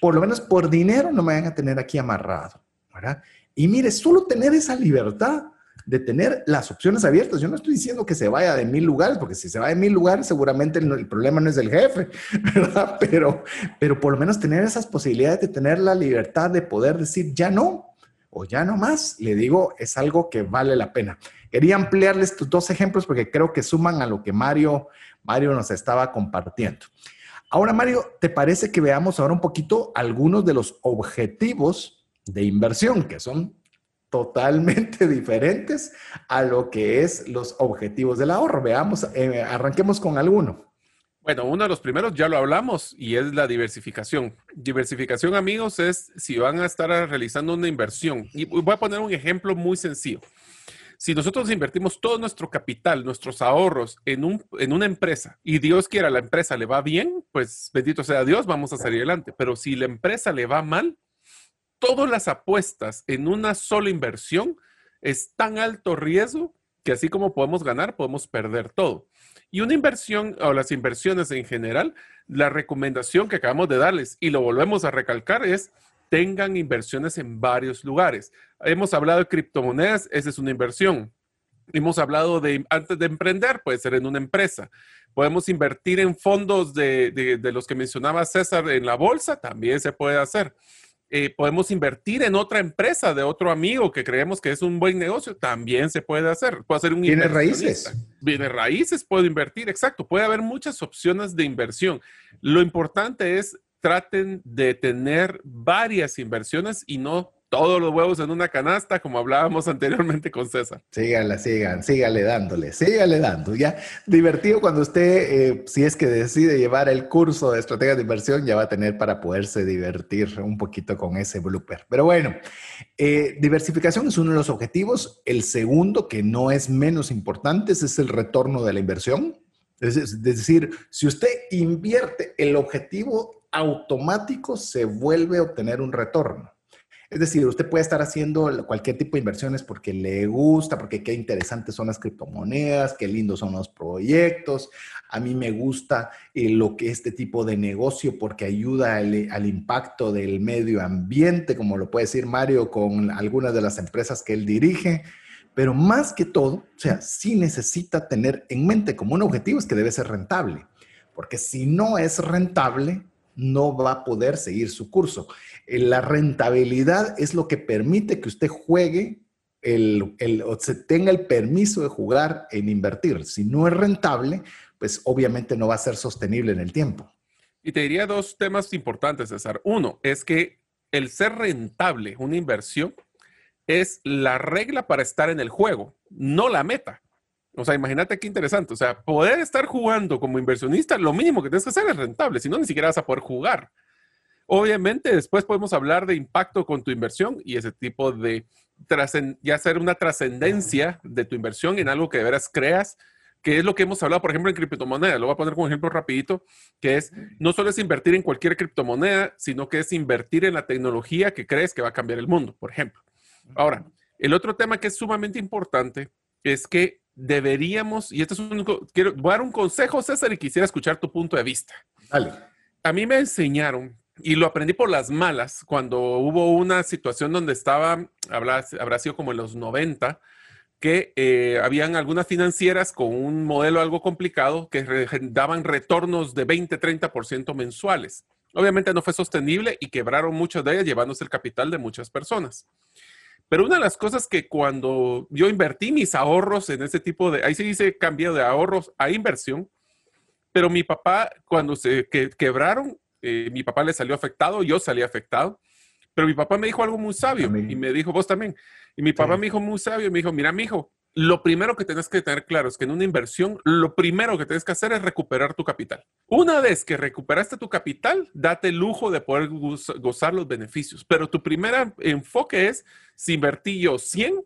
por lo menos por dinero, no me van a tener aquí amarrado, ¿verdad? Y mire, solo tener esa libertad de tener las opciones abiertas. Yo no estoy diciendo que se vaya de mil lugares, porque si se va de mil lugares, seguramente el, problema no es del jefe, ¿verdad? Pero, pero por lo menos tener esas posibilidades de tener la libertad de poder decir ya no o ya no más, le digo, es algo que vale la pena. Quería ampliarles estos dos ejemplos porque creo que suman a lo que Mario, Mario nos estaba compartiendo. Ahora, Mario, ¿te parece que veamos ahora un poquito algunos de los objetivos de inversión, que son totalmente diferentes a lo que es los objetivos del ahorro. Veamos, eh, arranquemos con alguno. Bueno, uno de los primeros ya lo hablamos y es la diversificación. Diversificación, amigos, es si van a estar realizando una inversión. Y voy a poner un ejemplo muy sencillo. Si nosotros invertimos todo nuestro capital, nuestros ahorros en, un, en una empresa y Dios quiera la empresa le va bien, pues bendito sea Dios, vamos a salir adelante. Pero si la empresa le va mal, todas las apuestas en una sola inversión es tan alto riesgo que así como podemos ganar, podemos perder todo. Y una inversión o las inversiones en general, la recomendación que acabamos de darles y lo volvemos a recalcar es tengan inversiones en varios lugares. Hemos hablado de criptomonedas, esa es una inversión. Hemos hablado de antes de emprender, puede ser en una empresa. Podemos invertir en fondos de, de los que mencionaba César en la bolsa, también se puede hacer. Eh, podemos invertir en otra empresa de otro amigo que creemos que es un buen negocio, también se puede hacer. Puede hacer un Tiene raíces. Viene raíces, puedo invertir, exacto. Puede haber muchas opciones de inversión. Lo importante es traten de tener varias inversiones y no todos los huevos en una canasta, como hablábamos anteriormente con César. Síganle, sigan, sígale dándole, sígale dando. Ya divertido cuando usted, eh, si es que decide llevar el curso de estrategias de inversión, ya va a tener para poderse divertir un poquito con ese blooper. Pero bueno, eh, diversificación es uno de los objetivos. El segundo, que no es menos importante, es el retorno de la inversión. es decir, si usted invierte, el objetivo automático se vuelve a obtener un retorno. Es decir, usted puede estar haciendo cualquier tipo de inversiones porque le gusta, porque qué interesantes son las criptomonedas, qué lindos son los proyectos. A mí me gusta eh, lo que este tipo de negocio porque ayuda al, al, impacto del medio ambiente, como lo puede decir Mario con algunas de las empresas que él dirige. Pero más que todo, o sea, sí necesita tener en mente como un objetivo es que debe ser rentable, porque si no es rentable, no va a poder seguir su curso. Eh, la rentabilidad es lo que permite que usted juegue el, o se tenga el permiso de jugar en invertir. Si no es rentable, pues obviamente no va a ser sostenible en el tiempo. Y te diría dos temas importantes, César. Uno es que el ser rentable, una inversión, es la regla para estar en el juego, no la meta. O sea, imagínate qué interesante. O sea, poder estar jugando como inversionista, lo mínimo que tienes que hacer es rentable, si no, ni siquiera vas a poder jugar. Obviamente, después podemos hablar de impacto con tu inversión y ese tipo de, ya hacer una trascendencia de tu inversión en algo que de veras creas, que es lo que hemos hablado, por ejemplo, en criptomonedas. Lo voy a poner como ejemplo rapidito, que es, no solo es invertir en cualquier criptomoneda, sino que es invertir en la tecnología que crees que va a cambiar el mundo, por ejemplo. Ahora, el otro tema que es sumamente importante es que deberíamos, y esto es un, quiero voy a dar un consejo, César, y quisiera escuchar tu punto de vista. Dale. A mí me enseñaron, y lo aprendí por las malas, cuando hubo una situación donde estaba, habrá, habrá sido como en los 90, que eh, habían algunas financieras con un modelo algo complicado que daban retornos de 20, 30% mensuales. Obviamente no fue sostenible y quebraron muchas de ellas, llevándose el capital de muchas personas. Pero una de las cosas que cuando yo invertí mis ahorros en ese tipo de, ahí se dice cambio de ahorros a inversión, pero mi papá cuando se quebraron, eh, mi papá le salió afectado, yo salí afectado, pero mi papá me dijo algo muy sabio y me dijo, vos también. Y mi papá me dijo muy sabio, me dijo, mira, mi hijo, lo primero que tienes que tener claro es que en una inversión, lo primero que tienes que hacer es recuperar tu capital. Una vez que recuperaste tu capital, date el lujo de poder gozar los beneficios. Pero tu primer enfoque es, si invertí yo 100,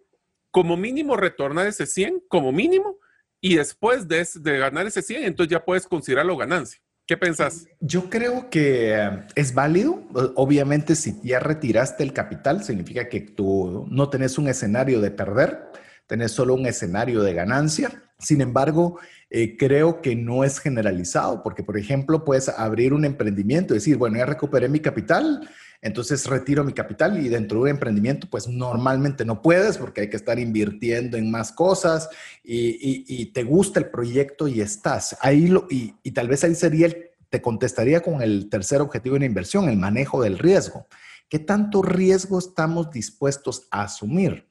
como mínimo retornar ese 100, como mínimo, y después de, de ganar ese 100, entonces ya puedes considerarlo ganancia. ¿Qué pensás? Yo creo que eh, es válido. Obviamente, si ya retiraste el capital, significa que tú no tenés un escenario de perder, tenés solo un escenario de ganancia. Sin embargo, eh, creo que no es generalizado, porque, por ejemplo, puedes abrir un emprendimiento y decir, bueno, ya recuperé mi capital, entonces retiro mi capital y dentro de un emprendimiento, pues normalmente no puedes porque hay que estar invirtiendo en más cosas y, te gusta el proyecto y estás ahí lo, y, tal vez ahí sería el, te contestaría con el tercer objetivo de una inversión, el manejo del riesgo. ¿Qué tanto riesgo estamos dispuestos a asumir?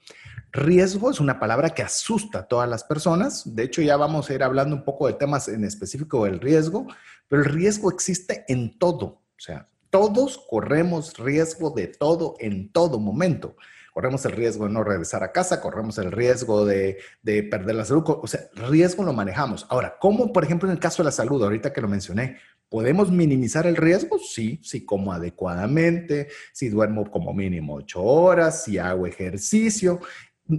Riesgo es una palabra que asusta a todas las personas. De hecho, ya vamos a ir hablando un poco de temas en específico del riesgo, pero el riesgo existe en todo. O sea, todos corremos riesgo de todo en todo momento. Corremos el riesgo de no regresar a casa, corremos el riesgo de, perder la salud, o sea, riesgo lo manejamos. Ahora, ¿cómo, por ejemplo, en el caso de la salud, ahorita que lo mencioné, ¿Podemos minimizar el riesgo? Sí, si como adecuadamente, si duermo como mínimo ocho horas, si hago ejercicio.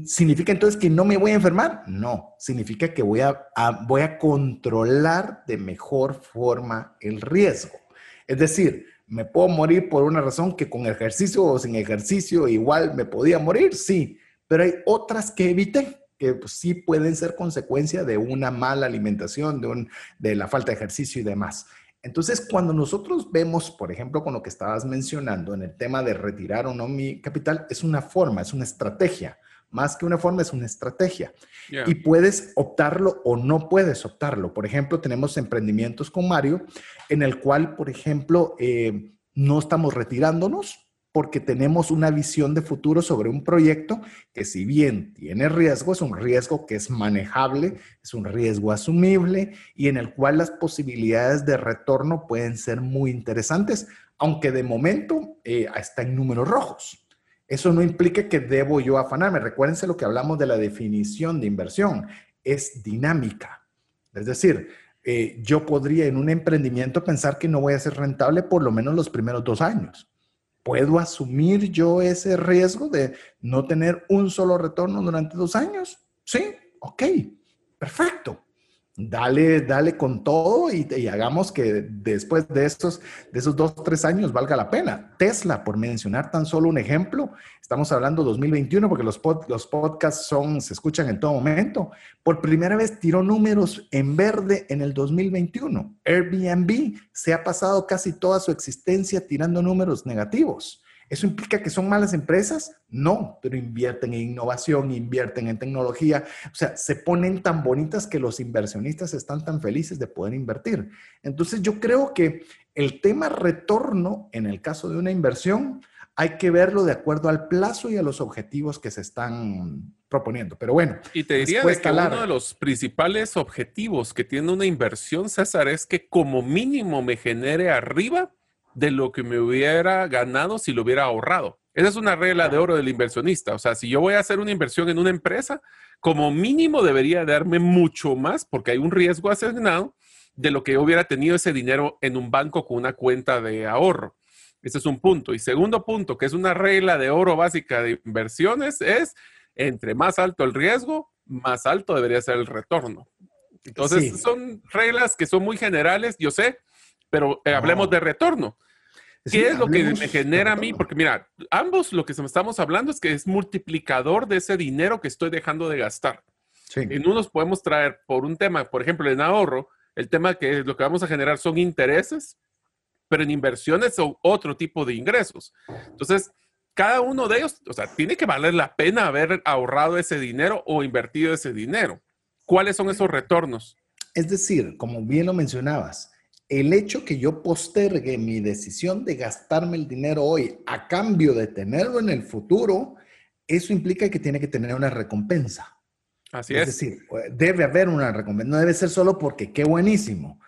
¿Significa entonces que no me voy a enfermar? No, significa que voy a, voy a controlar de mejor forma el riesgo. Es decir, ¿Me puedo morir por una razón que con ejercicio o sin ejercicio igual me podía morir? Sí, pero hay otras que evité que pues, sí pueden ser consecuencia de una mala alimentación, de, un, de la falta de ejercicio y demás. Entonces, cuando nosotros vemos, por ejemplo, con lo que estabas mencionando en el tema de retirar o no mi capital, es una forma, es una estrategia. Más que una forma, es una estrategia. Y puedes optarlo o no puedes optarlo. Por ejemplo, tenemos emprendimientos con Mario en el cual, por ejemplo, eh, no estamos retirándonos porque tenemos una visión de futuro sobre un proyecto que si bien tiene riesgo, es un riesgo que es manejable, es un riesgo asumible y en el cual las posibilidades de retorno pueden ser muy interesantes, aunque de momento eh, está en números rojos. Eso no implica que debo yo afanarme. Recuérdense lo que hablamos de la definición de inversión. Es dinámica. Es decir, eh, yo podría en un emprendimiento pensar que no voy a ser rentable por lo menos los primeros dos años. ¿Puedo asumir yo ese riesgo de no tener un solo retorno durante dos años? Sí, ok, perfecto dale, dale con todo y, hagamos que después de estos, de esos dos, tres años valga la pena. Tesla, por mencionar tan solo un ejemplo, estamos hablando 2021 porque los, los podcasts son, se escuchan en todo momento. Por primera vez tiró números en verde en el 2021. Airbnb se ha pasado casi toda su existencia tirando números negativos. ¿Eso implica que son malas empresas? No, pero invierten en innovación, invierten en tecnología. O sea, se ponen tan bonitas que los inversionistas están tan felices de poder invertir. Entonces, yo creo que el tema retorno, en el caso de una inversión, hay que verlo de acuerdo al plazo y a los objetivos que se están proponiendo. Pero bueno. Y te diría que uno de los principales objetivos que tiene una inversión, César, es que como mínimo me genere arriba de lo que me hubiera ganado si lo hubiera ahorrado. Esa es una regla de oro del inversionista. O sea, si yo voy a hacer una inversión en una empresa, como mínimo debería darme mucho más porque hay un riesgo asignado de lo que yo hubiera tenido ese dinero en un banco con una cuenta de ahorro. Ese es un punto. Y segundo punto, que es una regla de oro básica de inversiones, es entre más alto el riesgo, más alto debería ser el retorno. Entonces, son reglas que son muy generales, yo sé, pero eh, hablemos de retorno. ¿Qué es lo que me genera a mí? Porque mira, ambos lo que estamos hablando es que es multiplicador de ese dinero que estoy dejando de gastar. En unos podemos traer por un tema, por ejemplo, en ahorro, el tema que lo que vamos a generar son intereses, pero en inversiones son otro tipo de ingresos. Entonces, cada uno de ellos, o sea, tiene que valer la pena haber ahorrado ese dinero o invertido ese dinero. ¿Cuáles son esos retornos? Es decir, como bien lo mencionabas, el hecho que yo postergue mi decisión de gastarme el dinero hoy a cambio de tenerlo en el futuro, eso implica que tiene que tener una recompensa. Así es. Es decir, debe haber una recompensa. No debe ser solo porque qué buenísimo.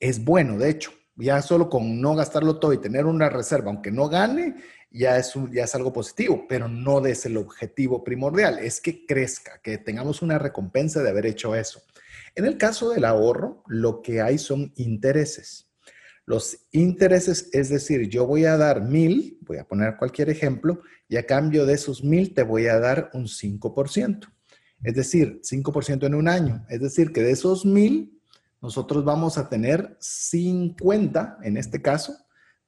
Es bueno, de hecho. Ya solo con no gastarlo todo y tener una reserva, aunque no gane, ya es, ya es algo positivo, pero no es el objetivo primordial. Es que crezca, que tengamos una recompensa de haber hecho eso. En el caso del ahorro, lo que hay son intereses. Los intereses, es decir, yo voy a dar mil, voy a poner cualquier ejemplo, y a cambio de esos mil te voy a dar un 5%. Es decir, 5% en un año. Es decir, que de esos mil, nosotros vamos a tener 50, en este caso,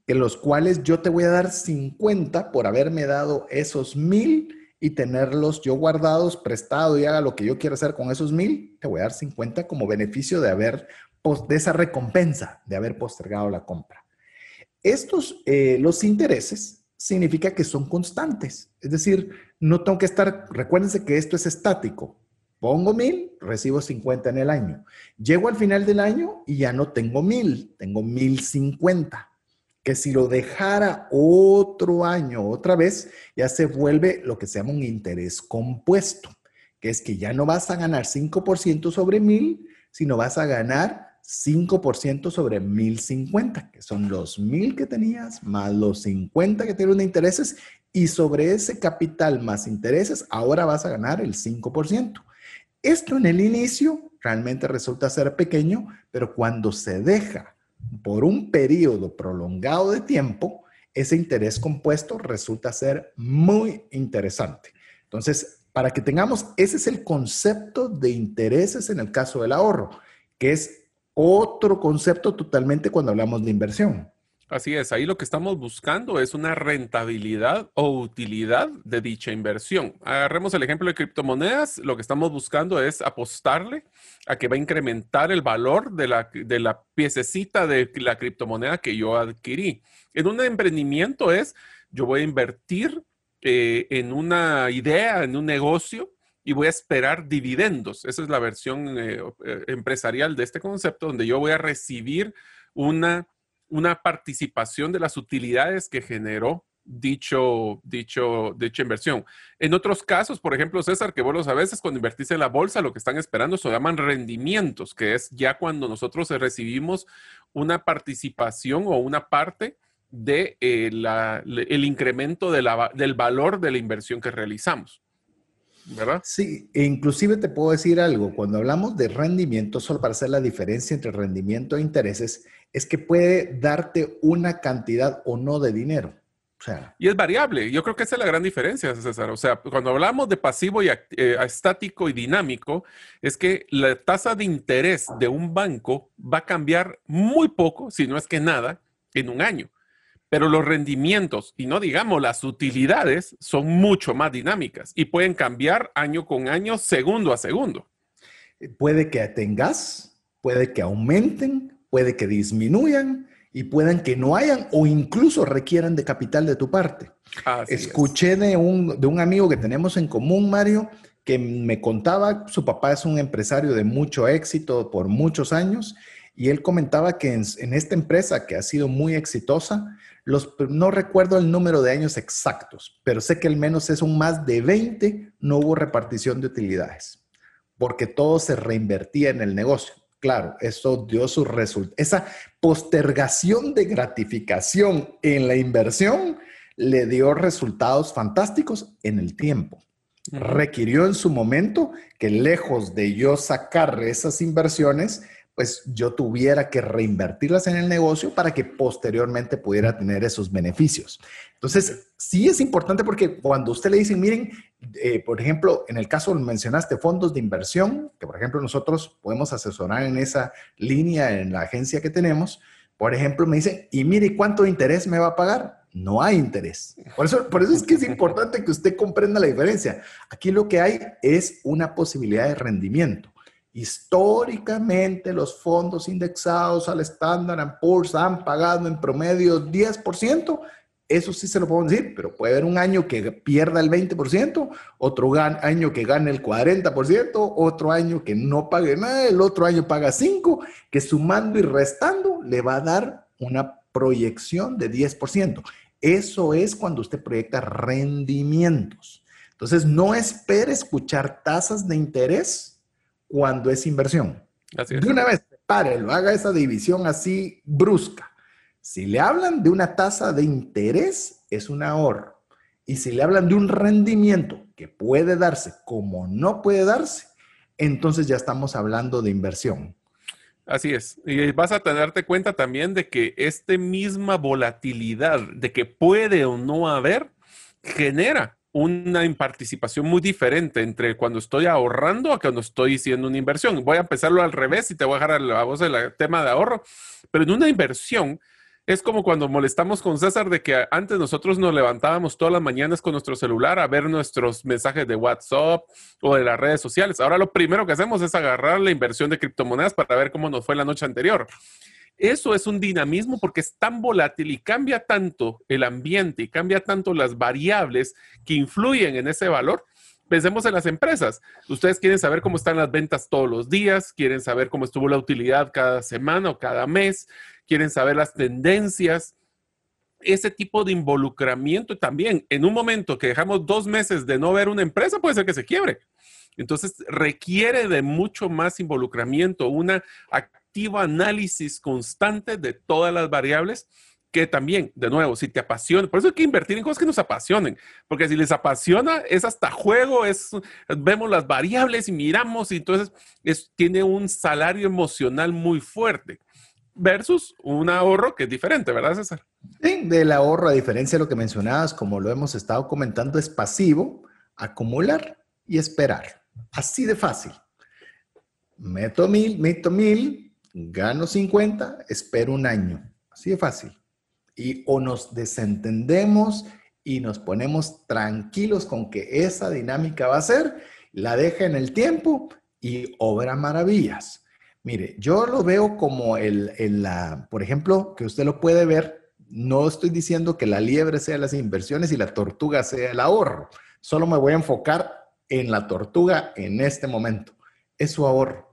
que los cuales yo te voy a dar 50 por haberme dado esos mil y tenerlos yo guardados, prestado y haga lo que yo quiero hacer con esos mil, te voy a dar 50 como beneficio de haber, de esa recompensa de haber postergado la compra. Estos, eh, los intereses, significa que son constantes. Es decir, no tengo que estar, recuérdense que esto es estático. Pongo mil, recibo 50 en el año. Llego al final del año y ya no tengo mil, tengo mil cincuenta que si lo dejara otro año otra vez, ya se vuelve lo que se llama un interés compuesto, que es que ya no vas a ganar 5% sobre 1000, sino vas a ganar 5% sobre 1050, que son los 1000 que tenías más los 50 que tienen de intereses y sobre ese capital más intereses, ahora vas a ganar el 5%. Esto en el inicio realmente resulta ser pequeño, pero cuando se deja por un periodo prolongado de tiempo, ese interés compuesto resulta ser muy interesante. Entonces, para que tengamos, ese es el concepto de intereses en el caso del ahorro, que es otro concepto totalmente cuando hablamos de inversión. Así es, ahí lo que estamos buscando es una rentabilidad o utilidad de dicha inversión. Agarremos el ejemplo de criptomonedas, lo que estamos buscando es apostarle a que va a incrementar el valor de la, de la piececita de la criptomoneda que yo adquirí. En un emprendimiento es, yo voy a invertir eh, en una idea, en un negocio, y voy a esperar dividendos. Esa es la versión eh, eh, empresarial de este concepto, donde yo voy a recibir una una participación de las utilidades que generó dicho, dicho, dicha inversión. En otros casos, por ejemplo, César, que vos a veces cuando invertís en la bolsa, lo que están esperando se llaman rendimientos, que es ya cuando nosotros recibimos una participación o una parte de eh, el incremento del valor de la inversión que realizamos. ¿Verdad? Sí, e inclusive te puedo decir algo, cuando hablamos de rendimiento, solo para hacer la diferencia entre rendimiento e intereses, es que puede darte una cantidad o no de dinero. O sea, y es variable. Yo creo que esa es la gran diferencia, César. O sea, cuando hablamos de pasivo y eh, estático y dinámico, es que la tasa de interés de un banco va a cambiar muy poco, si no es que nada, en un año pero los rendimientos y no digamos las utilidades son mucho más dinámicas y pueden cambiar año con año, segundo a segundo. Puede que tengas, puede que aumenten, puede que disminuyan y puedan que no hayan o incluso requieran de capital de tu parte. Escuché de un, de un amigo que tenemos en común, Mario, que me contaba, su papá es un empresario de mucho éxito por muchos años y él comentaba que en, en, esta empresa que ha sido muy exitosa, no recuerdo el número de años exactos, pero sé que al menos es un más de 20, no hubo repartición de utilidades, porque todo se reinvertía en el negocio. Claro, eso dio su resultado. Esa postergación de gratificación en la inversión le dio resultados fantásticos en el tiempo. Requirió en su momento que lejos de yo sacar esas inversiones, pues yo tuviera que reinvertirlas en el negocio para que posteriormente pudiera tener esos beneficios. Entonces, sí es importante porque cuando usted le dicen, miren, eh, por ejemplo, en el caso mencionaste fondos de inversión, que por ejemplo nosotros podemos asesorar en esa línea en la agencia que tenemos, por ejemplo, me dicen, y mire, ¿cuánto interés me va a pagar? No hay interés. Por eso, por eso es que es importante que usted comprenda la diferencia. Aquí lo que hay es una posibilidad de rendimiento. Históricamente los fondos indexados al Standard Poor's han pagado en promedio 10%. Eso sí se lo puedo decir, pero puede haber un año que pierda el 20%, otro año que gane el 40%, otro año que no pague nada, el otro año paga 5%, que sumando y restando le va a dar una proyección de 10%. Eso es cuando usted proyecta rendimientos. Entonces, no espere escuchar tasas de interés cuando es inversión. De una vez, párelo, haga esa división así brusca. Si le hablan de una tasa de interés, es un ahorro. Y si le hablan de un rendimiento que puede darse como no puede darse, entonces ya estamos hablando de inversión. Así es. Y vas a tenerte cuenta también de que esta misma volatilidad de que puede o no haber genera una participación muy diferente entre cuando estoy ahorrando a cuando estoy haciendo una inversión. Voy a empezarlo al revés y te voy a dejar a la voz del tema de ahorro, pero en una inversión es como cuando molestamos con César de que antes nosotros nos levantábamos todas las mañanas con nuestro celular a ver nuestros mensajes de WhatsApp o de las redes sociales. Ahora lo primero que hacemos es agarrar la inversión de criptomonedas para ver cómo nos fue la noche anterior. Eso es un dinamismo porque es tan volátil y cambia tanto el ambiente y cambia tanto las variables que influyen en ese valor. Pensemos en las empresas. Ustedes quieren saber cómo están las ventas todos los días, quieren saber cómo estuvo la utilidad cada semana o cada mes, quieren saber las tendencias. Ese tipo de involucramiento también, en un momento que dejamos dos meses de no ver una empresa, puede ser que se quiebre. Entonces requiere de mucho más involucramiento, una análisis constante de todas las variables que también, de nuevo, si te apasiona, por eso hay que invertir en cosas que nos apasionen, porque si les apasiona, es hasta juego, es, vemos las variables y miramos y entonces es, tiene un salario emocional muy fuerte versus un ahorro que es diferente, ¿verdad, César? Sí, del ahorro, a diferencia de lo que mencionabas, como lo hemos estado comentando, es pasivo, acumular y esperar. Así de fácil. Meto mil, meto mil, gano 50, espero un año. Así de fácil. Y o nos desentendemos y nos ponemos tranquilos con que esa dinámica va a ser, la deja en el tiempo y obra maravillas. Mire, yo lo veo como el, la, por ejemplo, que usted lo puede ver, no estoy diciendo que la liebre sea las inversiones y la tortuga sea el ahorro. Solo me voy a enfocar en la tortuga en este momento. Es su ahorro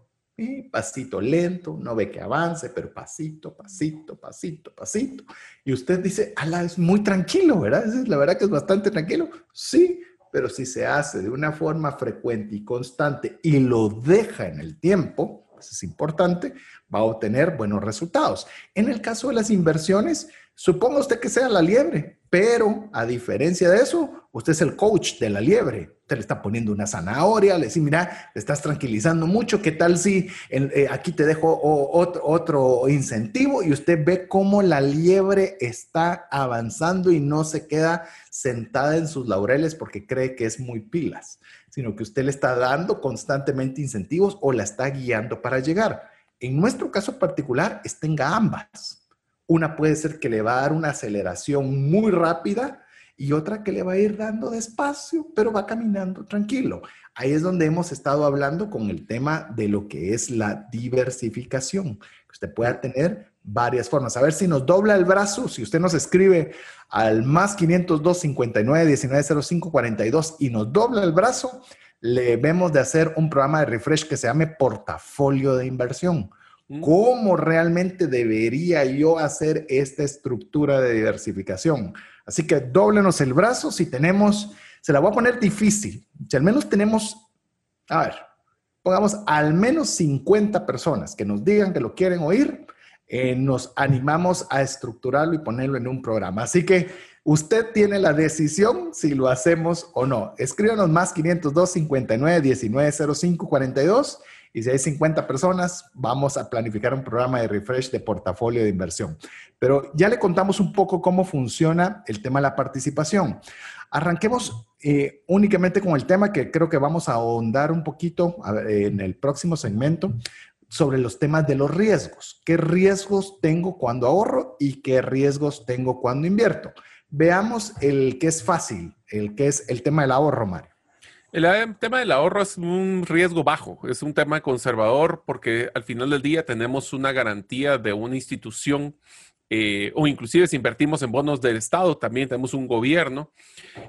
pasito lento, no ve que avance, pero pasito, pasito, pasito, pasito. Y usted dice, ala, es muy tranquilo, ¿verdad? la verdad que es bastante tranquilo. Sí, pero si se hace de una forma frecuente y constante y lo deja en el tiempo, eso es importante, va a obtener buenos resultados. En el caso de las inversiones, suponga usted que sea la liebre, pero a diferencia de eso, usted es el coach de la liebre. Usted le está poniendo una zanahoria, le dice, mira, te estás tranquilizando mucho, ¿qué tal si eh, aquí te dejo otro, otro incentivo? Y usted ve cómo la liebre está avanzando y no se queda sentada en sus laureles porque cree que es muy pilas, sino que usted le está dando constantemente incentivos o la está guiando para llegar. En nuestro caso particular, tenga ambas una puede ser que le va a dar una aceleración muy rápida y otra que le va a ir dando despacio, pero va caminando tranquilo. Ahí es donde hemos estado hablando con el tema de lo que es la diversificación. Usted pueda tener varias formas. A ver si nos dobla el brazo, si usted nos escribe al más 502 59 19 05 42 y nos dobla el brazo, le vemos de hacer un programa de refresh que se llame portafolio de inversión ¿Cómo realmente debería yo hacer esta estructura de diversificación? Así que doblenos el brazo si tenemos, se la voy a poner difícil, si al menos tenemos, a ver, pongamos al menos 50 personas que nos digan que lo quieren oír, eh, nos animamos a estructurarlo y ponerlo en un programa. Así que usted tiene la decisión si lo hacemos o no. Escríbanos más 502 59 19 05 42 y si hay 50 personas, vamos a planificar un programa de refresh de portafolio de inversión. Pero ya le contamos un poco cómo funciona el tema de la participación. Arranquemos eh, únicamente con el tema que creo que vamos a ahondar un poquito en el próximo segmento sobre los temas de los riesgos. ¿Qué riesgos tengo cuando ahorro y qué riesgos tengo cuando invierto? Veamos el que es fácil, el que es el tema del ahorro, Mario. El tema del ahorro es un riesgo bajo, es un tema conservador porque al final del día tenemos una garantía de una institución eh, o inclusive si invertimos en bonos del Estado, también tenemos un gobierno.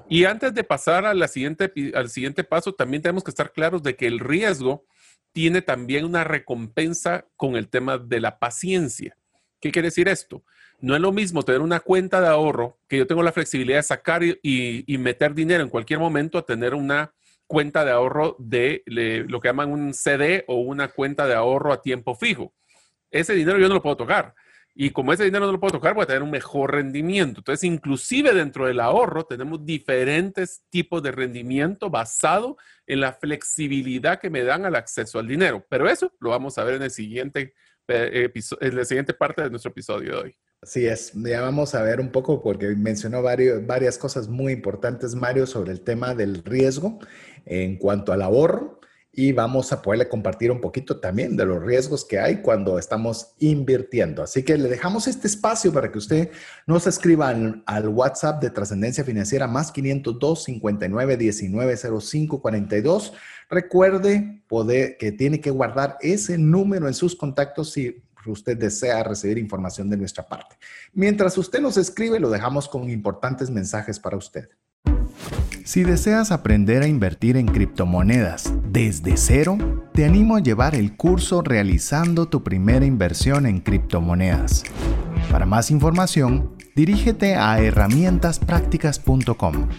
Y antes de pasar a siguiente, al siguiente paso, también tenemos que estar claros de que el riesgo tiene también una recompensa con el tema de la paciencia. ¿Qué quiere decir esto? No es lo mismo tener una cuenta de ahorro que yo tengo la flexibilidad de sacar y meter dinero en cualquier momento a tener una cuenta de ahorro de lo que llaman un CD o una cuenta de ahorro a tiempo fijo. Ese dinero yo no lo puedo tocar. Y como ese dinero no lo puedo tocar, voy a tener un mejor rendimiento. Entonces, inclusive dentro del ahorro, tenemos diferentes tipos de rendimiento basado en la flexibilidad que me dan al acceso al dinero. Pero eso lo vamos a ver en, el siguiente, eh, en la siguiente parte de nuestro episodio de hoy. Así es, ya vamos a ver un poco porque mencionó varias cosas muy importantes, Mario, sobre el tema del riesgo en cuanto al ahorro y vamos a poderle compartir un poquito también de los riesgos que hay cuando estamos invirtiendo. Así que le dejamos este espacio para que usted nos escriba al, WhatsApp de Trascendencia Financiera más 502 59 19 05 42. Recuerde poder, que tiene que guardar ese número en sus contactos si usted desea recibir información de nuestra parte. Mientras usted nos escribe, lo dejamos con importantes mensajes para usted. Si deseas aprender a invertir en criptomonedas desde cero, te animo a llevar el curso realizando tu primera inversión en criptomonedas. Para más información, dirígete a herramientasprácticas.com.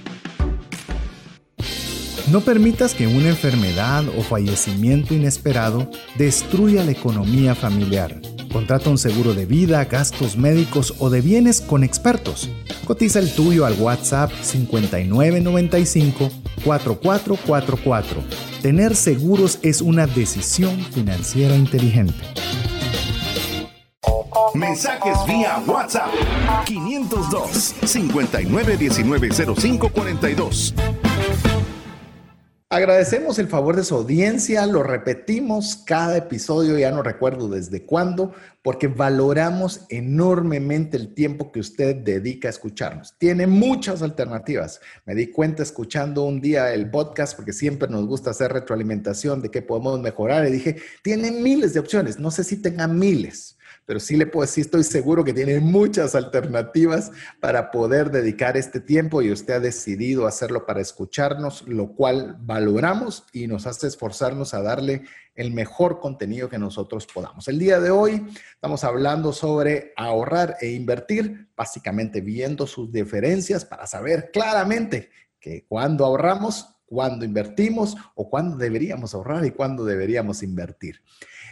No permitas que una enfermedad o fallecimiento inesperado destruya la economía familiar. Contrata un seguro de vida, gastos médicos o de bienes con expertos. Cotiza el tuyo al WhatsApp 5995 4444. Tener seguros es una decisión financiera inteligente. Mensajes vía WhatsApp 502 59190542. Agradecemos el favor de su audiencia, lo repetimos cada episodio, ya no recuerdo desde cuándo, porque valoramos enormemente el tiempo que usted dedica a escucharnos. Tiene muchas alternativas. Me di cuenta escuchando un día el podcast, porque siempre nos gusta hacer retroalimentación de qué podemos mejorar, y dije, tiene miles de opciones, no sé si tenga miles pero sí le puedo decir, estoy seguro que tiene muchas alternativas para poder dedicar este tiempo y usted ha decidido hacerlo para escucharnos, lo cual valoramos y nos hace esforzarnos a darle el mejor contenido que nosotros podamos. El día de hoy estamos hablando sobre ahorrar e invertir, básicamente viendo sus diferencias para saber claramente que cuando ahorramos, cuando invertimos o cuándo deberíamos ahorrar y cuándo deberíamos invertir.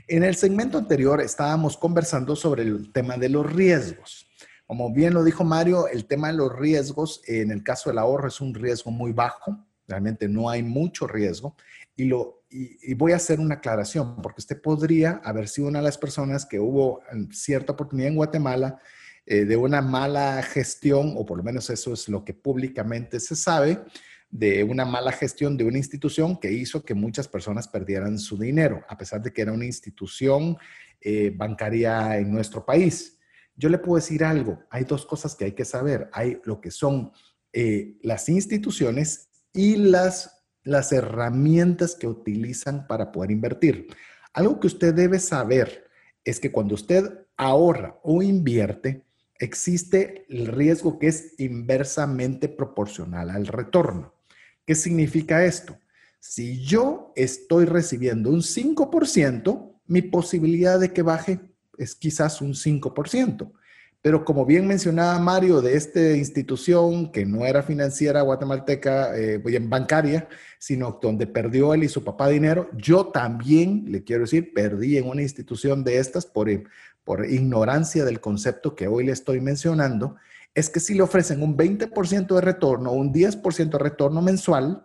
En el segmento anterior estábamos conversando sobre el tema de los riesgos. Como bien lo dijo Mario, el tema de los riesgos, en el caso del ahorro, es un riesgo muy bajo. Realmente no hay mucho riesgo. Y, lo, y, voy a hacer una aclaración, porque usted podría haber sido una de las personas que hubo cierta oportunidad en Guatemala eh, de una mala gestión, o por lo menos eso es lo que públicamente se sabe, de una mala gestión de una institución que hizo que muchas personas perdieran su dinero, a pesar de que era una institución eh, bancaria en nuestro país. Yo le puedo decir algo, hay dos cosas que hay que saber. Hay lo que son eh, las instituciones y las, las herramientas que utilizan para poder invertir. Algo que usted debe saber es que cuando usted ahorra o invierte, existe el riesgo que es inversamente proporcional al retorno. ¿Qué significa esto? Si yo estoy recibiendo un 5%, mi posibilidad de que baje es quizás un 5%. Pero como bien mencionaba Mario de esta institución que no era financiera guatemalteca, eh, bancaria, sino donde perdió él y su papá dinero, yo también, le quiero decir, perdí en una institución de estas por, por ignorancia del concepto que hoy le estoy mencionando es que si le ofrecen un 20% de retorno un 10% de retorno mensual,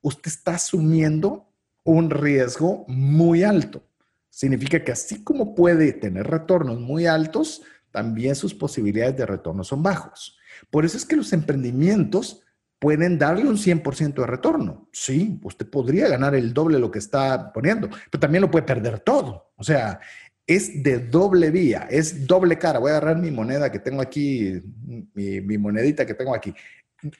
usted está asumiendo un riesgo muy alto. Significa que así como puede tener retornos muy altos, también sus posibilidades de retorno son bajos. Por eso es que los emprendimientos pueden darle un 100% de retorno. Sí, usted podría ganar el doble de lo que está poniendo, pero también lo puede perder todo. O sea, es de doble vía, es doble cara. Voy a agarrar mi moneda que tengo aquí, mi, monedita que tengo aquí.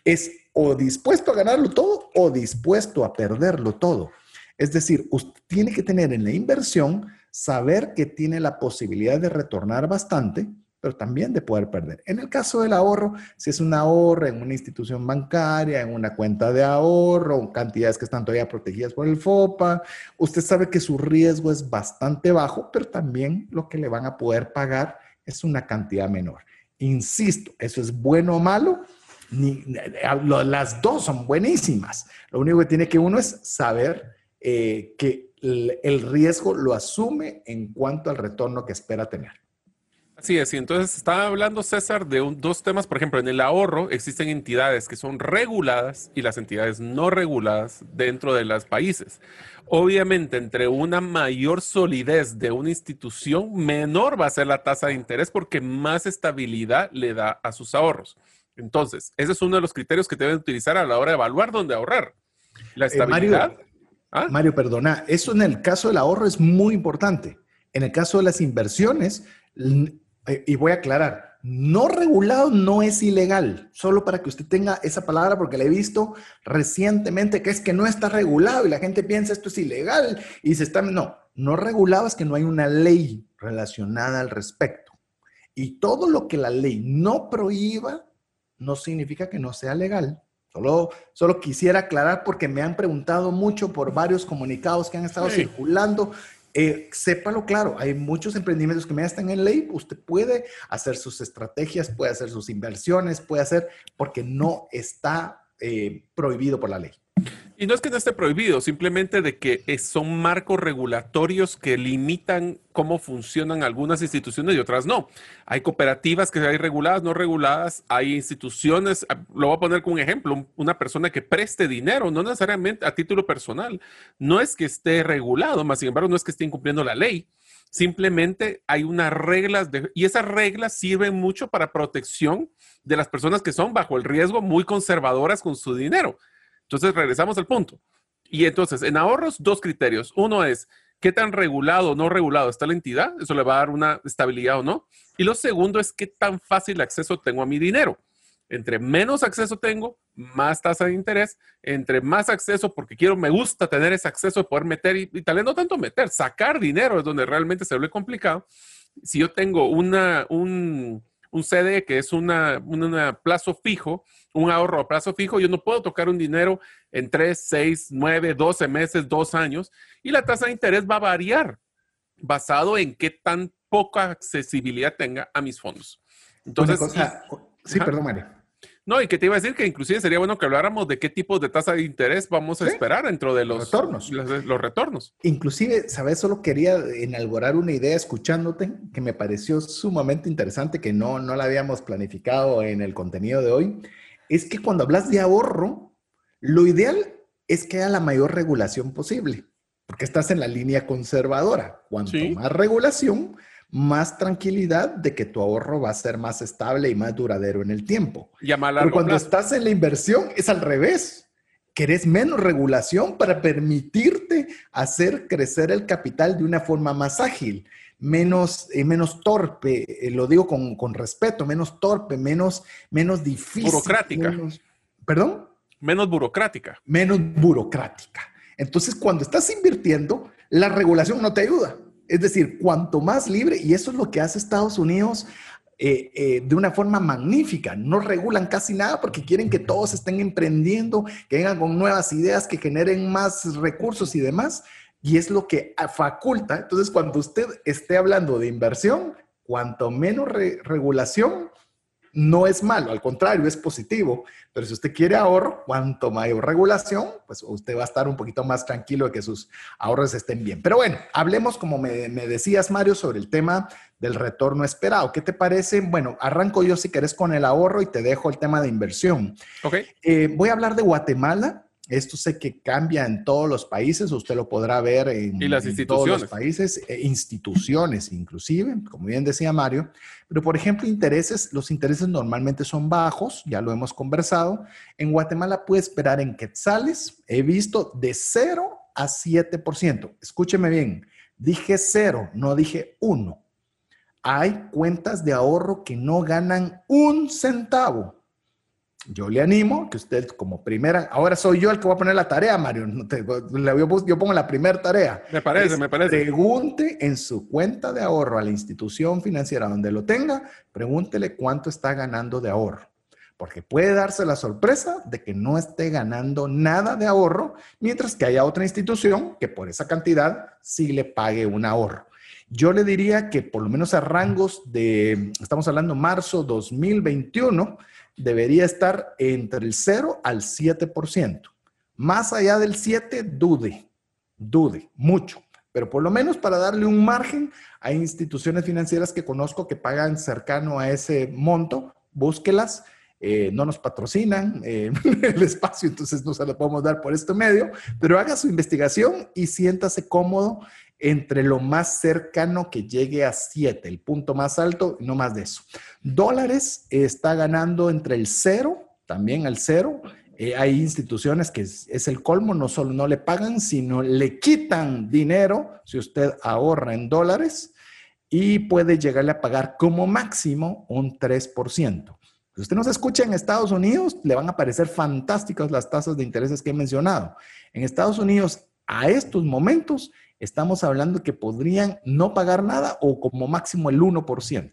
Es o dispuesto a ganarlo todo o dispuesto a perderlo todo. Es decir, usted tiene que tener en la inversión, saber que tiene la posibilidad de retornar bastante, pero también de poder perder. En el caso del ahorro, si es un ahorro en una institución bancaria, en una cuenta de ahorro, cantidades que están todavía protegidas por el FOPA, usted sabe que su riesgo es bastante bajo, pero también lo que le van a poder pagar es una cantidad menor. Insisto, eso es bueno o malo. Ni, las dos son buenísimas. Lo único que tiene que uno es saber eh, que el riesgo lo asume en cuanto al retorno que espera tener. Así es, y entonces estaba hablando César de dos temas, por ejemplo, en el ahorro existen entidades que son reguladas y las entidades no reguladas dentro de los países. Obviamente, entre una mayor solidez de una institución, menor va a ser la tasa de interés porque más estabilidad le da a sus ahorros. Entonces, ese es uno de los criterios que deben utilizar a la hora de evaluar dónde ahorrar. La Eh, estabilidad. Mario, ¿Ah? Mario, perdona, eso en el caso del ahorro es muy importante. En el caso de las inversiones, y voy a aclarar, no regulado no es ilegal, solo para que usted tenga esa palabra, porque la he visto recientemente, que es que no está regulado y la gente piensa esto es ilegal y se está, no, no regulado es que no hay una ley relacionada al respecto. Y todo lo que la ley no prohíba no significa que no sea legal. Solo, solo quisiera aclarar porque me han preguntado mucho por varios comunicados que han estado Sí. circulando. Eh, sépalo claro, hay muchos emprendimientos que ya están en ley. Usted puede hacer sus estrategias, puede hacer sus inversiones, puede hacer, porque no está eh, prohibido por la ley. Y no es que no esté prohibido, simplemente de que son marcos regulatorios que limitan cómo funcionan algunas instituciones y otras no. Hay cooperativas que hay reguladas, no reguladas, hay instituciones, ah, lo voy a poner como un ejemplo, un- una persona que preste dinero, no necesariamente a título personal, no es que esté regulado, más sin embargo no es que esté incumpliendo la ley. Simplemente hay unas reglas y esas reglas sirven mucho para protección de las personas que son bajo el riesgo muy conservadoras con su dinero. Entonces, regresamos al punto. Y entonces, en ahorros, dos criterios. Uno es qué tan regulado o no regulado está la entidad. Eso le va a dar una estabilidad o no. Y lo segundo es qué tan fácil acceso tengo a mi dinero. Entre menos acceso tengo, más tasa de interés. Entre más acceso, porque quiero, me gusta tener ese acceso de poder meter, y, y tal vez no tanto meter, sacar dinero es donde realmente se vuelve complicado. Si yo tengo una, un, un CD que es una, una plazo fijo, un ahorro a plazo fijo, yo no puedo tocar un dinero en 3, 6, 9, 12 meses, 2 años, y la tasa de interés va a variar basado en qué tan poca accesibilidad tenga a mis fondos. Entonces, Una cosa, sí, Ajá. perdón, Mario. No, y que te iba a decir que inclusive sería bueno que habláramos de qué tipo de tasa de interés vamos a Sí. esperar dentro de los Retornos. Los, los retornos. Inclusive, ¿sabes? Solo quería enalborar una idea escuchándote que me pareció sumamente interesante, que no, no la habíamos planificado en el contenido de hoy. Es que cuando hablas de ahorro, lo ideal es que haya la mayor regulación posible, porque estás en la línea conservadora. Cuanto Sí. más regulación, más tranquilidad de que tu ahorro va a ser más estable y más duradero en el tiempo. Y a más Pero cuando plazo. estás en la inversión es al revés. Querés menos regulación para permitirte hacer crecer el capital de una forma más ágil, menos, eh, menos torpe, eh, lo digo con, con respeto, menos torpe, menos, menos difícil. Burocrática. menos- ¿Perdón? Menos burocrática. Menos burocrática. Entonces, cuando estás invirtiendo, la regulación no te ayuda. Es decir, cuanto más libre, y eso es lo que hace Estados Unidos eh, eh, de una forma magnífica. No regulan casi nada porque quieren que todos estén emprendiendo, que vengan con nuevas ideas, que generen más recursos y demás. Y es lo que ah, faculta. Entonces, cuando usted esté hablando de inversión, cuanto menos re- regulación, no es malo, al contrario, es positivo. Pero si usted quiere ahorro, cuanto mayor regulación, pues usted va a estar un poquito más tranquilo de que sus ahorros estén bien. Pero bueno, hablemos, como me, me decías, Mario, sobre el tema del retorno esperado. ¿Qué te parece? Bueno, arranco yo si querés con el ahorro y te dejo el tema de inversión. ¿Ok? Eh, voy a hablar de Guatemala. Esto sé que cambia en todos los países, usted lo podrá ver en, Y las en todos los países, eh, instituciones inclusive, como bien decía Mario. Pero, por ejemplo, intereses, los intereses normalmente son bajos, ya lo hemos conversado. En Guatemala puede esperar en quetzales, he visto de 0 a 7%. Escúcheme bien, dije 0, no dije 1. Hay cuentas de ahorro que no ganan un centavo. Yo le animo que usted como primera, ahora soy yo el que voy a poner la tarea, Mario. No te- yo, yo pongo la primera tarea. Me parece, Es me parece. Pregunte en su cuenta de ahorro a la institución financiera donde lo tenga, pregúntele cuánto está ganando de ahorro. Porque puede darse la sorpresa de que no esté ganando nada de ahorro, mientras que haya otra institución que por esa cantidad sí le pague un ahorro. Yo le diría que por lo menos a rangos de, estamos hablando marzo 2021, debería estar entre el 0 al 7%. Más allá del 7, dude, dude, mucho. pero por lo menos para darle un margen, hay instituciones financieras que conozco que pagan cercano a ese monto, búsquelas. Eh, no nos patrocinan eh, el espacio, entonces no se lo podemos dar por este medio, pero haga su investigación y siéntase cómodo entre lo más cercano que llegue a 7, el punto más alto, no más de eso. Dólares está ganando entre el 0, también al 0, eh, hay instituciones que es, el colmo, no solo no le pagan, sino le quitan dinero si usted ahorra en dólares y puede llegarle a pagar como máximo un 3%. Si usted nos escucha en Estados Unidos, le van a parecer fantásticas las tasas de intereses que he mencionado. En Estados Unidos, a estos momentos, estamos hablando que podrían no pagar nada o como máximo el 1%.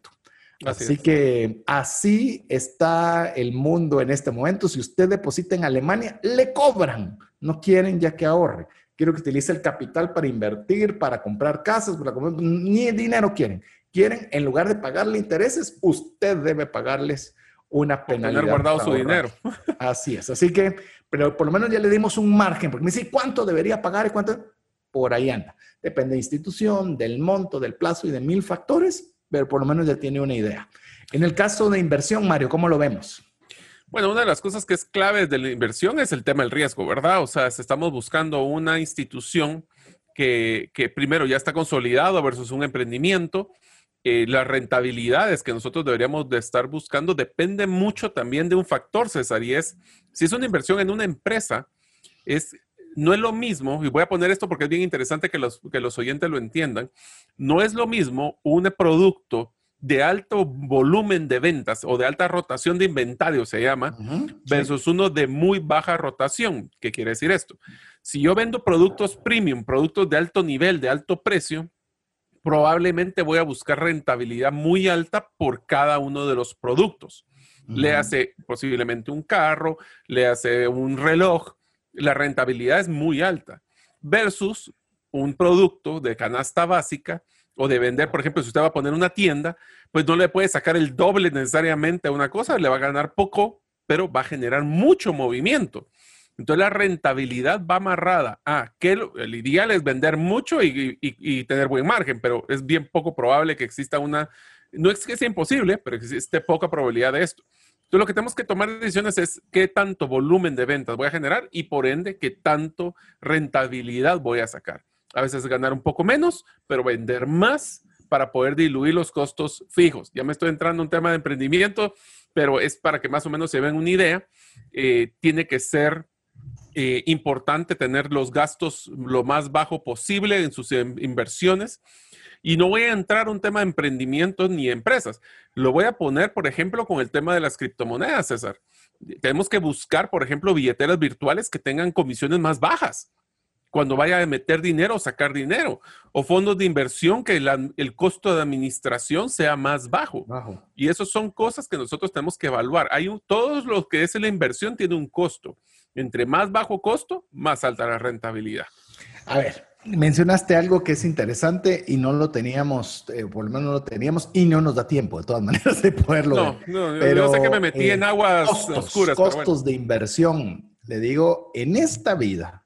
Así, que así está el mundo en este momento. Si usted deposita en Alemania, le cobran. No quieren ya que ahorre. Quiero que utilice el capital para invertir, para comprar casas, para comprar, ni dinero quieren. Quieren, en lugar de pagarle intereses, usted debe pagarles una penalidad. Tener guardado su dinero. Así es. Así que, pero por lo menos ya le dimos un margen, porque me dice, ¿cuánto debería pagar y cuánto? Por ahí anda. Depende de institución, del monto, del plazo y de mil factores pero por lo menos ya tiene una idea. En el caso de inversión, Mario, ¿cómo lo vemos? Bueno, una de las cosas que es clave de la inversión es el tema del riesgo, ¿verdad? O sea, estamos buscando una institución que, primero ya está consolidado versus un emprendimiento. Eh, las rentabilidades que nosotros deberíamos de estar buscando depende mucho también de un factor, César, y es, si es una inversión en una empresa, es no es lo mismo, y voy a poner esto porque es bien interesante que los, que los oyentes lo entiendan, no es lo mismo un producto de alto volumen de ventas o de alta rotación de inventario, se llama, versus uno de muy baja rotación. ¿Qué quiere decir esto? Si yo vendo productos premium, productos de alto nivel, de alto precio, probablemente voy a buscar rentabilidad muy alta por cada uno de los productos. Le hace posiblemente un carro, le hace un reloj, la rentabilidad es muy alta versus un producto de canasta básica o de vender, por ejemplo, si usted va a poner una tienda, pues no le puede sacar el doble necesariamente a una cosa, le va a ganar poco, pero va a generar mucho movimiento. Entonces la rentabilidad va amarrada a que el ideal es vender mucho y, y, tener buen margen, pero es bien poco probable que exista una, no es que sea imposible, pero existe poca probabilidad de esto. Entonces, lo que tenemos que tomar decisiones es qué tanto volumen de ventas voy a generar y por ende qué tanto rentabilidad voy a sacar. A veces ganar un poco menos, pero vender más para poder diluir los costos fijos. Ya me estoy entrando en un tema de emprendimiento, pero es para que más o menos se vean una idea. Eh, tiene que ser eh, importante tener los gastos lo más bajo posible en sus inversiones y no voy a entrar a un tema de emprendimiento ni empresas. Lo voy a poner, por ejemplo, con el tema de las criptomonedas, César. Tenemos que buscar, por ejemplo, billeteras virtuales que tengan comisiones más bajas cuando vaya a meter dinero o sacar dinero, o fondos de inversión que el costo de administración sea más bajo. Y eso son cosas que nosotros tenemos que evaluar. Hay un, todo lo que es la inversión tiene un costo. Entre más bajo costo, más alta la rentabilidad. A ver, mencionaste algo que es interesante y no lo teníamos, eh, por lo menos no lo teníamos y no nos da tiempo de todas maneras de poderlo no, No, pero, yo sé que me metí en eh, aguas oscuras. Costos de inversión. Le digo, en esta vida,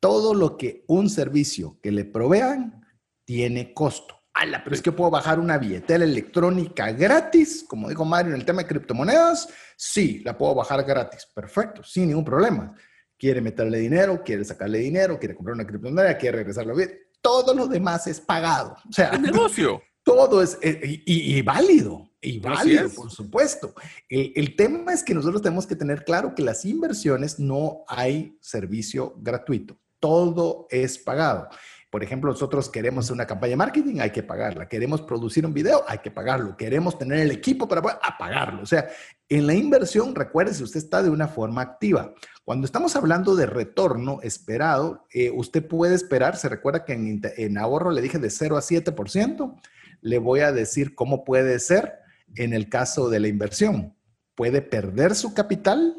todo lo que un servicio que le provean tiene costo. Ala, pero es que puedo bajar una billetera electrónica gratis, como dijo Mario en el tema de criptomonedas. Sí, la puedo bajar gratis. Perfecto, sin ningún problema quiere meterle dinero, quiere sacarle dinero, quiere comprar una criptomoneda, quiere regresarlo bien. Todo lo demás es pagado. O sea, el negocio. Todo es eh, y, válido, y válido, por supuesto. El, el, tema es que nosotros tenemos que tener claro que las inversiones no hay servicio gratuito. Todo es pagado. Por ejemplo, nosotros queremos una campaña de marketing, hay que pagarla. Queremos producir un video, hay que pagarlo. Queremos tener el equipo para poder pagarlo. O sea, en la inversión, recuerde si usted está de una forma activa. Cuando estamos hablando de retorno esperado, eh, usted puede esperar, se recuerda que en, en ahorro le dije de 0 a 7%, le voy a decir cómo puede ser en el caso de la inversión. Puede perder su capital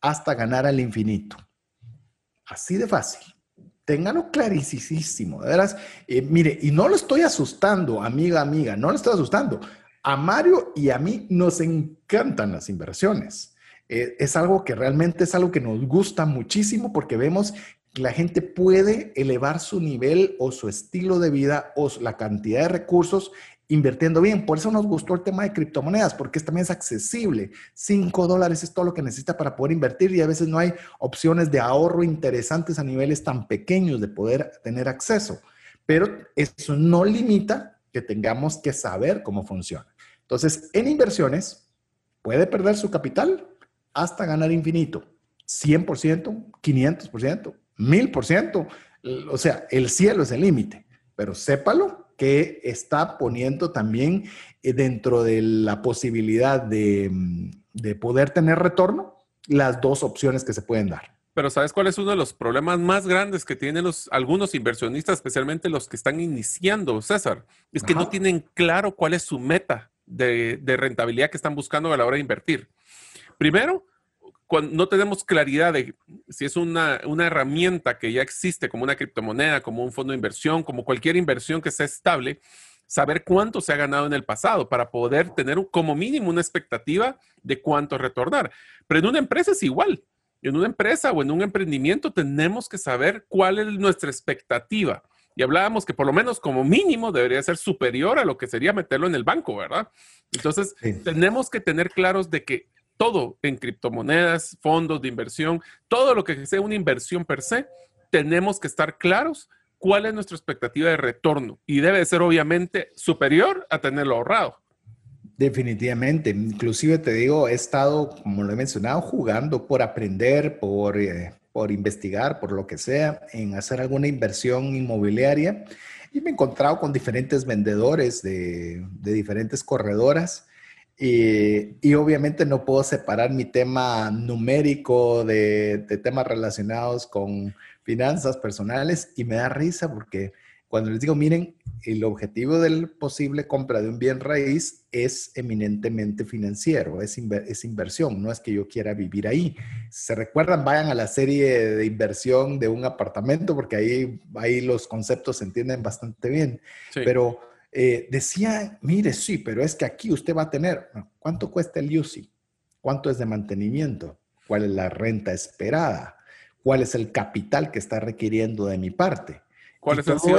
hasta ganar al infinito. Así de fácil. Ténganlo clarísimo, de veras. Eh, mire, y no lo estoy asustando, amiga, amiga, no lo estoy asustando. A Mario y a mí nos encantan las inversiones. Eh, es algo que realmente es algo que nos gusta muchísimo porque vemos la gente puede elevar su nivel o su estilo de vida o la cantidad de recursos invirtiendo bien. Por eso nos gustó el tema de criptomonedas, porque también es accesible. 5 dólares es todo lo que necesita para poder invertir y a veces no hay opciones de ahorro interesantes a niveles tan pequeños de poder tener acceso. Pero eso no limita que tengamos que saber cómo funciona. Entonces, en inversiones, puede perder su capital hasta ganar infinito. 100%, 500%, 1000%. O sea, el cielo es el límite, pero sépalo que está poniendo también eh, dentro de la posibilidad mm, de, poder tener retorno las dos opciones que se pueden dar. Pero ¿sabes cuál es uno de los problemas más grandes que tienen los, algunos inversionistas, especialmente los que están iniciando, César? Es que no tienen claro cuál es su meta de, de, rentabilidad que están buscando a la hora de invertir. Primero, cuando no tenemos claridad de si es una, una, herramienta que ya existe, como una criptomoneda, como un fondo de inversión, como cualquier inversión que sea estable, saber cuánto se ha ganado en el pasado para poder tener como mínimo una expectativa de cuánto retornar. Pero en una empresa es igual. En una empresa o en un emprendimiento tenemos que saber cuál es nuestra expectativa. Y hablábamos que por lo menos como mínimo debería ser superior a lo que sería meterlo en el banco, ¿verdad? Entonces, tenemos que tener claros de que todo en criptomonedas, fondos de inversión, todo lo que sea una inversión per se, tenemos que estar claros cuál es nuestra expectativa de retorno y debe ser obviamente superior a tenerlo ahorrado. Definitivamente, inclusive te digo, he estado, como lo he mencionado, jugando por aprender, por, eh, por investigar, por lo que sea, en hacer alguna inversión inmobiliaria. Y me he encontrado con diferentes vendedores de, de diferentes corredoras y, obviamente no puedo separar mi tema numérico de, temas relacionados con finanzas personales y me da risa porque cuando les digo, miren, el objetivo del posible compra de un bien raíz es eminentemente financiero, es, es inversión, no es que yo quiera vivir ahí. Si se recuerdan, vayan a la serie de inversión de un apartamento porque ahí, ahí los conceptos se entienden bastante bien. Pero eh, decía, mire, sí, pero es que aquí usted va a tener, ¿cuánto cuesta el UCI? ¿Cuánto es de mantenimiento? ¿Cuál es la renta esperada? ¿Cuál es el capital que está requiriendo de mi parte? ¿Cuáles han sido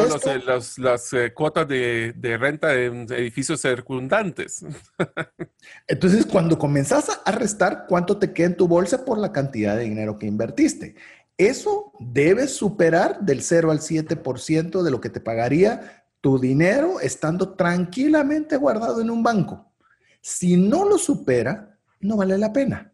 las eh, cuotas de, de, renta en edificios circundantes? Entonces, cuando comenzás a restar, ¿cuánto te queda en tu bolsa por la cantidad de dinero que invertiste? Eso debe superar del 0 al 7% de lo que te pagaría tu dinero estando tranquilamente guardado en un banco. Si no lo supera, no vale la pena.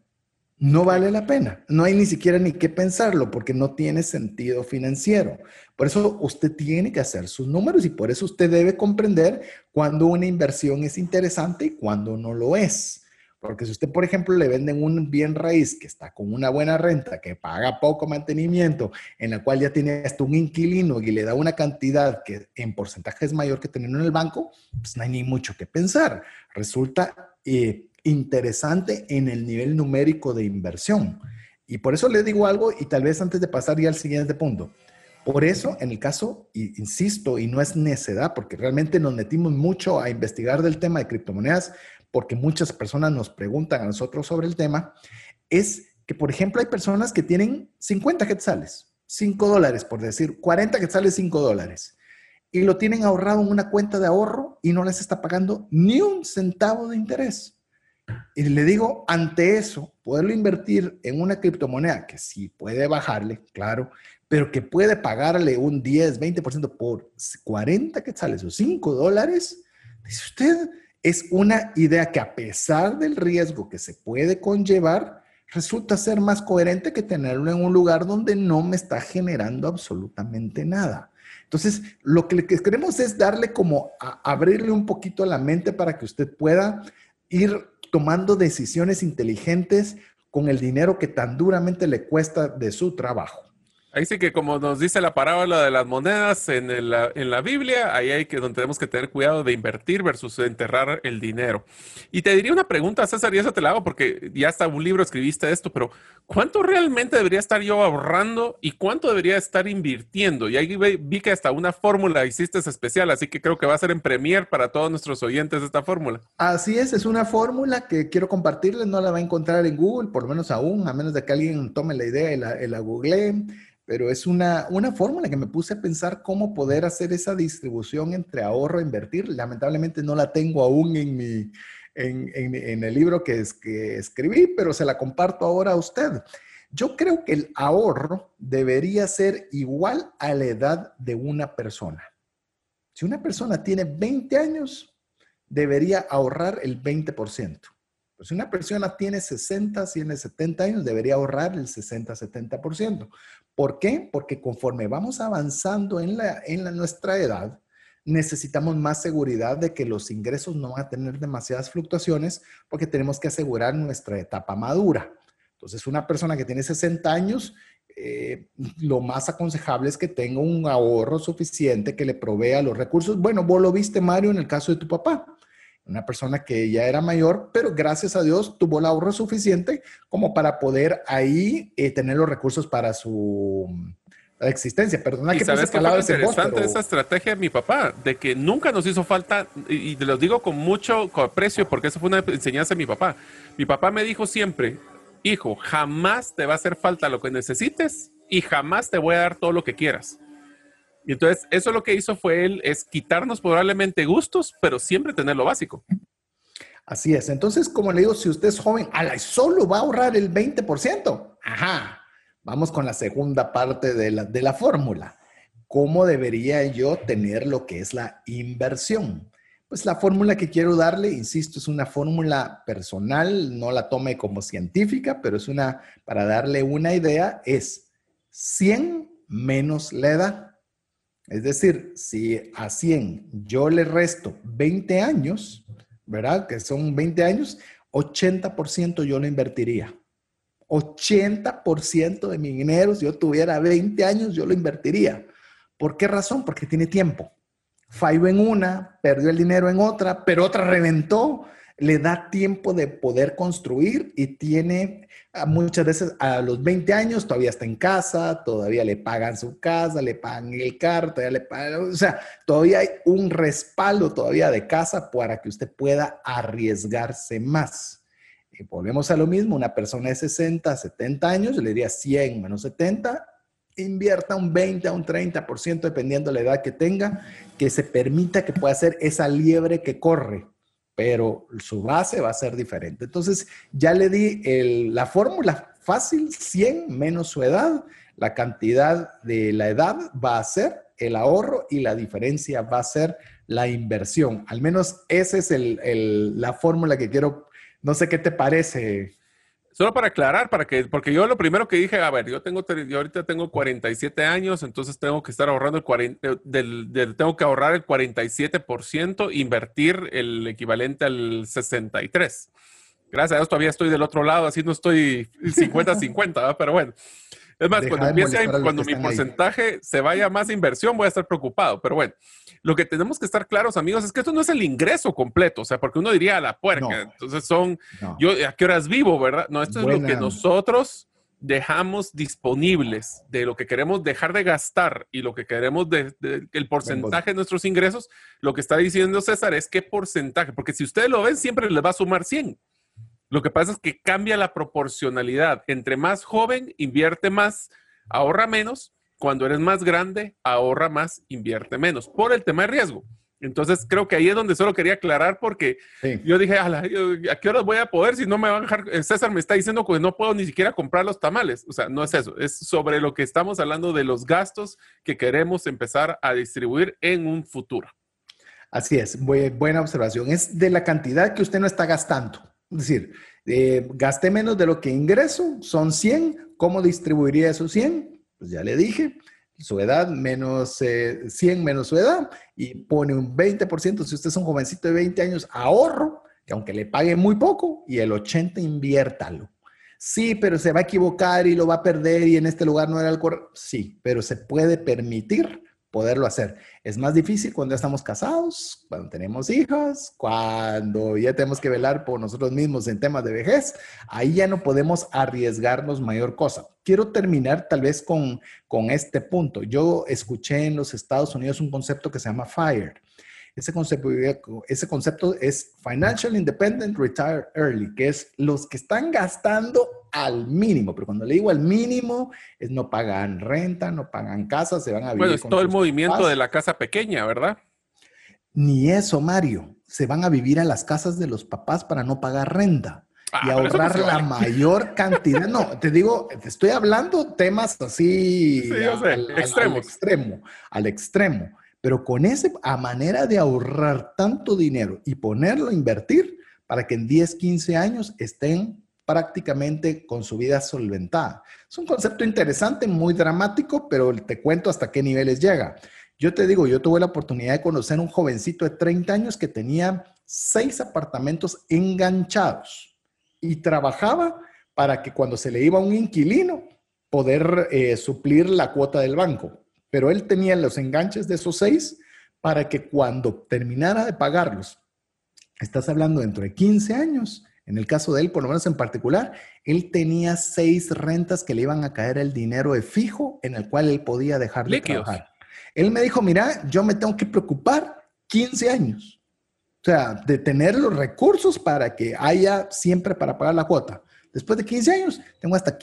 No vale la pena. No hay ni siquiera ni que pensarlo porque no tiene sentido financiero. Por eso usted tiene que hacer sus números y por eso usted debe comprender cuándo una inversión es interesante y cuándo no lo es. Porque si usted, por ejemplo, le venden un bien raíz que está con una buena renta, que paga poco mantenimiento, en la cual ya tiene hasta un inquilino y le da una cantidad que en porcentaje es mayor que tenerlo en el banco, pues no hay ni mucho que pensar. Resulta eh, interesante en el nivel numérico de inversión. Y por eso le digo algo y tal vez antes de pasar ya al siguiente punto. Por eso, en el caso, insisto, y no es necedad, porque realmente nos metimos mucho a investigar del tema de criptomonedas, porque muchas personas nos preguntan a nosotros sobre el tema, es que, por ejemplo, hay personas que tienen 50 quetzales, 5 dólares, por decir, 40 quetzales, 5 dólares, y lo tienen ahorrado en una cuenta de ahorro y no les está pagando ni un centavo de interés. Y le digo, ante eso, poderlo invertir en una criptomoneda que sí puede bajarle, claro, pero que puede pagarle un 10, 20% por 40 quetzales o 5 dólares, dice usted, es una idea que a pesar del riesgo que se puede conllevar, resulta ser más coherente que tenerlo en un lugar donde no me está generando absolutamente nada. Entonces, lo que queremos es darle como abrirle un poquito la mente para que usted pueda ir tomando decisiones inteligentes con el dinero que tan duramente le cuesta de su trabajo. Ahí sí que como nos dice la parábola de las monedas en, en la Biblia, ahí hay que donde tenemos que tener cuidado de invertir versus enterrar el dinero. Y te diría una pregunta, César, y eso te la hago porque ya hasta un libro escribiste esto, pero ¿cuánto realmente debería estar yo ahorrando y cuánto debería estar invirtiendo? Y ahí vi que hasta una fórmula hiciste especial, así que creo que va a ser en Premier para todos nuestros oyentes esta fórmula. Así es, es una fórmula que quiero compartirles, no la va a encontrar en Google, por lo menos aún, a menos de que alguien tome la idea y la, y la googlee pero es una, una fórmula que me puse a pensar cómo poder hacer esa distribución entre ahorro e invertir. Lamentablemente no la tengo aún en, mi, en, en, el libro que, es, que escribí, pero se la comparto ahora a usted. Yo creo que el ahorro debería ser igual a la edad de una persona. Si una persona tiene 20 años, debería ahorrar el 20%. Pues si una persona tiene 60, tiene 70 años, debería ahorrar el 60-70%. ¿Por qué? Porque conforme vamos avanzando en, la, en nuestra edad, necesitamos más seguridad de que los ingresos no van a tener demasiadas fluctuaciones porque tenemos que asegurar nuestra etapa madura. Entonces, una persona que tiene 60 años, eh, lo más aconsejable es que tenga un ahorro suficiente que le provea los recursos. Bueno, vos lo viste, Mario, en el caso de tu papá una persona que ya era mayor, pero gracias a Dios tuvo el ahorro suficiente como para poder ahí eh, tener los recursos para su existencia. Perdona que sabes que fue interesante esa estrategia de mi papá, de que nunca nos hizo falta, y, te lo digo con mucho aprecio porque eso fue una enseñanza de mi papá. Mi papá me dijo siempre, hijo, jamás te va a hacer falta lo que necesites y jamás te voy a dar todo lo que quieras. Y entonces, eso lo que hizo fue él, es quitarnos probablemente gustos, pero siempre tener lo básico. Así es. Entonces, como le digo, si usted es joven, ala, solo va a ahorrar el 20%. Ajá. Vamos con la segunda parte de la, de la fórmula. ¿Cómo debería yo tener lo que es la inversión? Pues la fórmula que quiero darle, insisto, es una fórmula personal, no la tome como científica, pero es una, para darle una idea, es 100 menos la edad. Es decir, si a 100 yo le resto 20 años, ¿verdad? Que son 20 años, 80% yo lo invertiría. 80% de mi dinero, si yo tuviera 20 años, yo lo invertiría. ¿Por qué razón? Porque tiene tiempo. Falló en una, perdió el dinero en otra, pero otra reventó le da tiempo de poder construir y tiene ah, muchas veces a los 20 años todavía está en casa, todavía le pagan su casa, le pagan el carro, todavía le pagan, o sea, todavía hay un respaldo todavía de casa para que usted pueda arriesgarse más. Y volvemos a lo mismo, una persona de 60, 70 años, yo le diría 100 menos 70, invierta un 20 a un 30% dependiendo de la edad que tenga, que se permita que pueda hacer esa liebre que corre pero su base va a ser diferente. Entonces, ya le di la fórmula fácil, 100 menos su edad, la cantidad de la edad va a ser el ahorro y la diferencia va a ser la inversión. Al menos esa es la fórmula que quiero, no sé qué te parece, Solo para aclarar, para que, porque yo lo primero que dije, a ver, yo tengo, yo ahorita tengo 47 años, entonces tengo que estar ahorrando el 40, eh, del, tengo que ahorrar el 47%, invertir el equivalente al 63. Gracias a Dios todavía estoy del otro lado, así no estoy 50-50, pero bueno. Es más, cuando, empiece cuando mi porcentaje se vaya más inversión, voy a estar preocupado. Pero bueno, lo que tenemos que estar claros, amigos, es que esto no es el ingreso completo. O sea, porque uno diría a la puerca. Entonces son, yo, ¿a qué horas vivo, verdad? No, esto es lo que nosotros dejamos disponibles de lo que queremos dejar de gastar y lo que queremos de, el porcentaje de nuestros ingresos, lo que está diciendo César es qué porcentaje, porque si ustedes lo ven, siempre les va a sumar 100. Lo que pasa es que cambia la proporcionalidad. Entre más joven, invierte más, ahorra menos. Cuando eres más grande, ahorra más, invierte menos, por el tema de riesgo. Entonces, creo que ahí es donde solo quería aclarar porque yo dije, ¿a qué horas voy a poder si no me van a dejar? Eh, César me está diciendo que no puedo ni siquiera comprar los tamales. O sea, no es eso, es sobre lo que estamos hablando de los gastos que queremos empezar a distribuir en un futuro. Así es, buena observación. Es de la cantidad que usted no está gastando. Es decir, eh, gasté menos de lo que ingreso, son 100. ¿Cómo distribuiría esos 100? Pues ya le dije, su edad menos 100 eh, menos su edad y pone un 20%. Si usted es un jovencito de 20 años, ahorro, que aunque le pague muy poco, y el 80 inviértalo. Sí, pero se va a equivocar y lo va a perder y en este lugar no era el correcto. Sí, pero se puede permitir poderlo hacer. Es más difícil cuando estamos casados, cuando tenemos hijos, cuando ya tenemos que velar por nosotros mismos en temas de vejez. Ahí ya no podemos arriesgarnos mayor cosa. Quiero terminar tal vez con, con este punto. Yo escuché en los Estados Unidos un concepto que se llama FIRE. Ese concepto, ese concepto es Financial Independent Retire Early, que es los que están gastando al mínimo, pero cuando le digo al mínimo, es no pagan renta, no pagan casa, se van a vivir. Bueno, es todo el movimiento de la casa pequeña, ¿verdad? Ni eso, Mario. Se van a vivir a las casas de los papás para no pagar renta y ah, ahorrar la mayor cantidad. No, te digo, te estoy hablando temas así sí, al, extremo, al extremo. Pero con ese, a manera de ahorrar tanto dinero y ponerlo a invertir para que en 10, 15 años estén prácticamente con su vida solventada. Es un concepto interesante, muy dramático, pero te cuento hasta qué niveles llega. Yo te digo, yo tuve la oportunidad de conocer a un jovencito de 30 años que tenía seis apartamentos enganchados y trabajaba para que cuando se le iba un inquilino, poder eh, suplir la cuota del banco. Pero él tenía los enganches de esos seis para que cuando terminara de pagarlos, estás hablando dentro de 15 años, en el caso de él, por lo menos en particular, él tenía seis rentas que le iban a caer el dinero de fijo en el cual él podía dejar de trabajar. Él me dijo, mira, yo me tengo que preocupar 15 años. O sea, de tener los recursos para que haya siempre para pagar la cuota. Después de 15 años, tengo hasta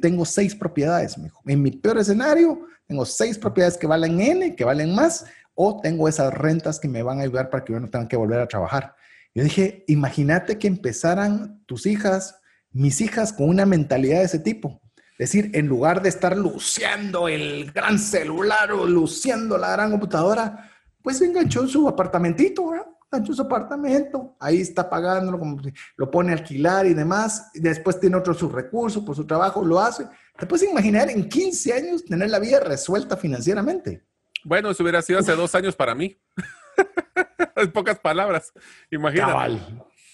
tengo seis propiedades. En mi peor escenario, tengo seis propiedades que valen N, que valen más, o tengo esas rentas que me van a ayudar para que yo no tenga que volver a trabajar. Yo dije, imagínate que empezaran tus hijas, mis hijas, con una mentalidad de ese tipo. Es decir, en lugar de estar luciendo el gran celular o luciendo la gran computadora, pues enganchó en su apartamentito, ¿verdad? En su apartamento, ahí está pagándolo, como lo pone a alquilar y demás, y después tiene otro sus recursos por su trabajo, lo hace. ¿Te puedes imaginar en 15 años tener la vida resuelta financieramente? Bueno, eso hubiera sido hace dos años para mí. en pocas palabras, imagínate.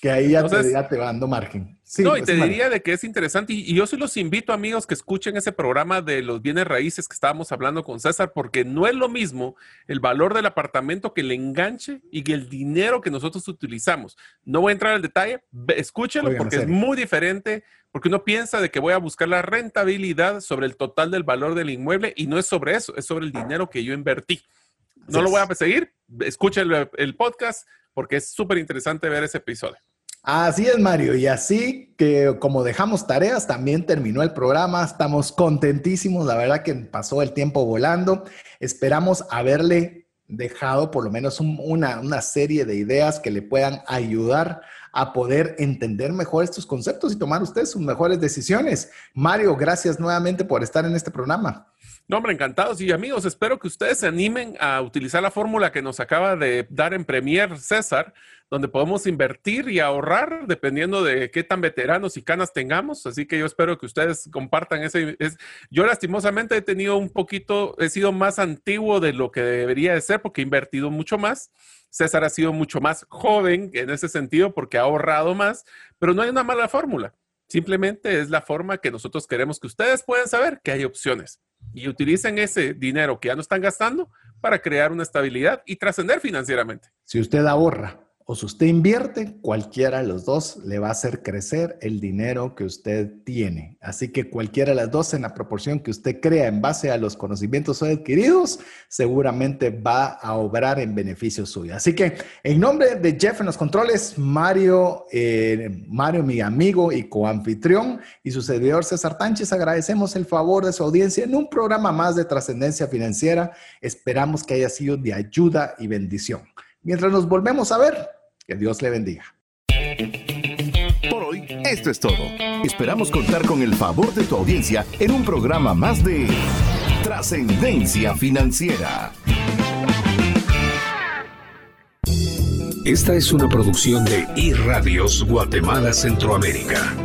Que ahí ya, te, va dando margen. no, y te diría de que es interesante. Y, yo sí los invito, amigos, que escuchen ese programa de los bienes raíces que estábamos hablando con César, porque no es lo mismo el valor del apartamento que el enganche y el dinero que nosotros utilizamos. No voy a entrar al detalle, escúchenlo porque es muy diferente, porque uno piensa de que voy a buscar la rentabilidad sobre el total del valor del inmueble y no es sobre eso, es sobre el dinero que yo invertí. No lo voy a seguir, escuchen el podcast porque es súper interesante ver ese episodio. Así es, Mario. Y así que como dejamos tareas, también terminó el programa. Estamos contentísimos. La verdad que pasó el tiempo volando. Esperamos haberle dejado por lo menos una, una serie de ideas que le puedan ayudar a poder entender mejor estos conceptos y tomar ustedes sus mejores decisiones. Mario, gracias nuevamente por estar en este programa. Hombre, encantados. Y amigos, espero que ustedes se animen a utilizar la fórmula que nos acaba de dar en Premier César, donde podemos invertir y ahorrar dependiendo de qué tan veteranos y canas tengamos. Así que yo espero que ustedes compartan ese. yo lastimosamente he tenido un poquito, he sido más antiguo de lo que debería de ser porque he invertido mucho más. César ha sido mucho más joven en ese sentido porque ha ahorrado más, pero no hay una mala fórmula. Simplemente es la forma que nosotros queremos que ustedes puedan saber que hay opciones y utilicen ese dinero que ya no están gastando para crear una estabilidad y trascender financieramente. Si usted ahorra o si usted invierte, cualquiera de los dos le va a hacer crecer el dinero que usted tiene. Así que cualquiera de las dos en la proporción que usted crea en base a los conocimientos adquiridos, seguramente va a obrar en beneficio suyo. Así que en nombre de Jeff en los controles, Mario, eh, Mario, mi amigo y coanfitrión, y su servidor César Tánchez, agradecemos el favor de su audiencia en un programa más de trascendencia financiera. Esperamos que haya sido de ayuda y bendición. Mientras nos volvemos a ver, que Dios le bendiga. Por hoy, esto es todo. Esperamos contar con el favor de tu audiencia en un programa más de Trascendencia Financiera. Esta es una producción de iRadios Guatemala Centroamérica.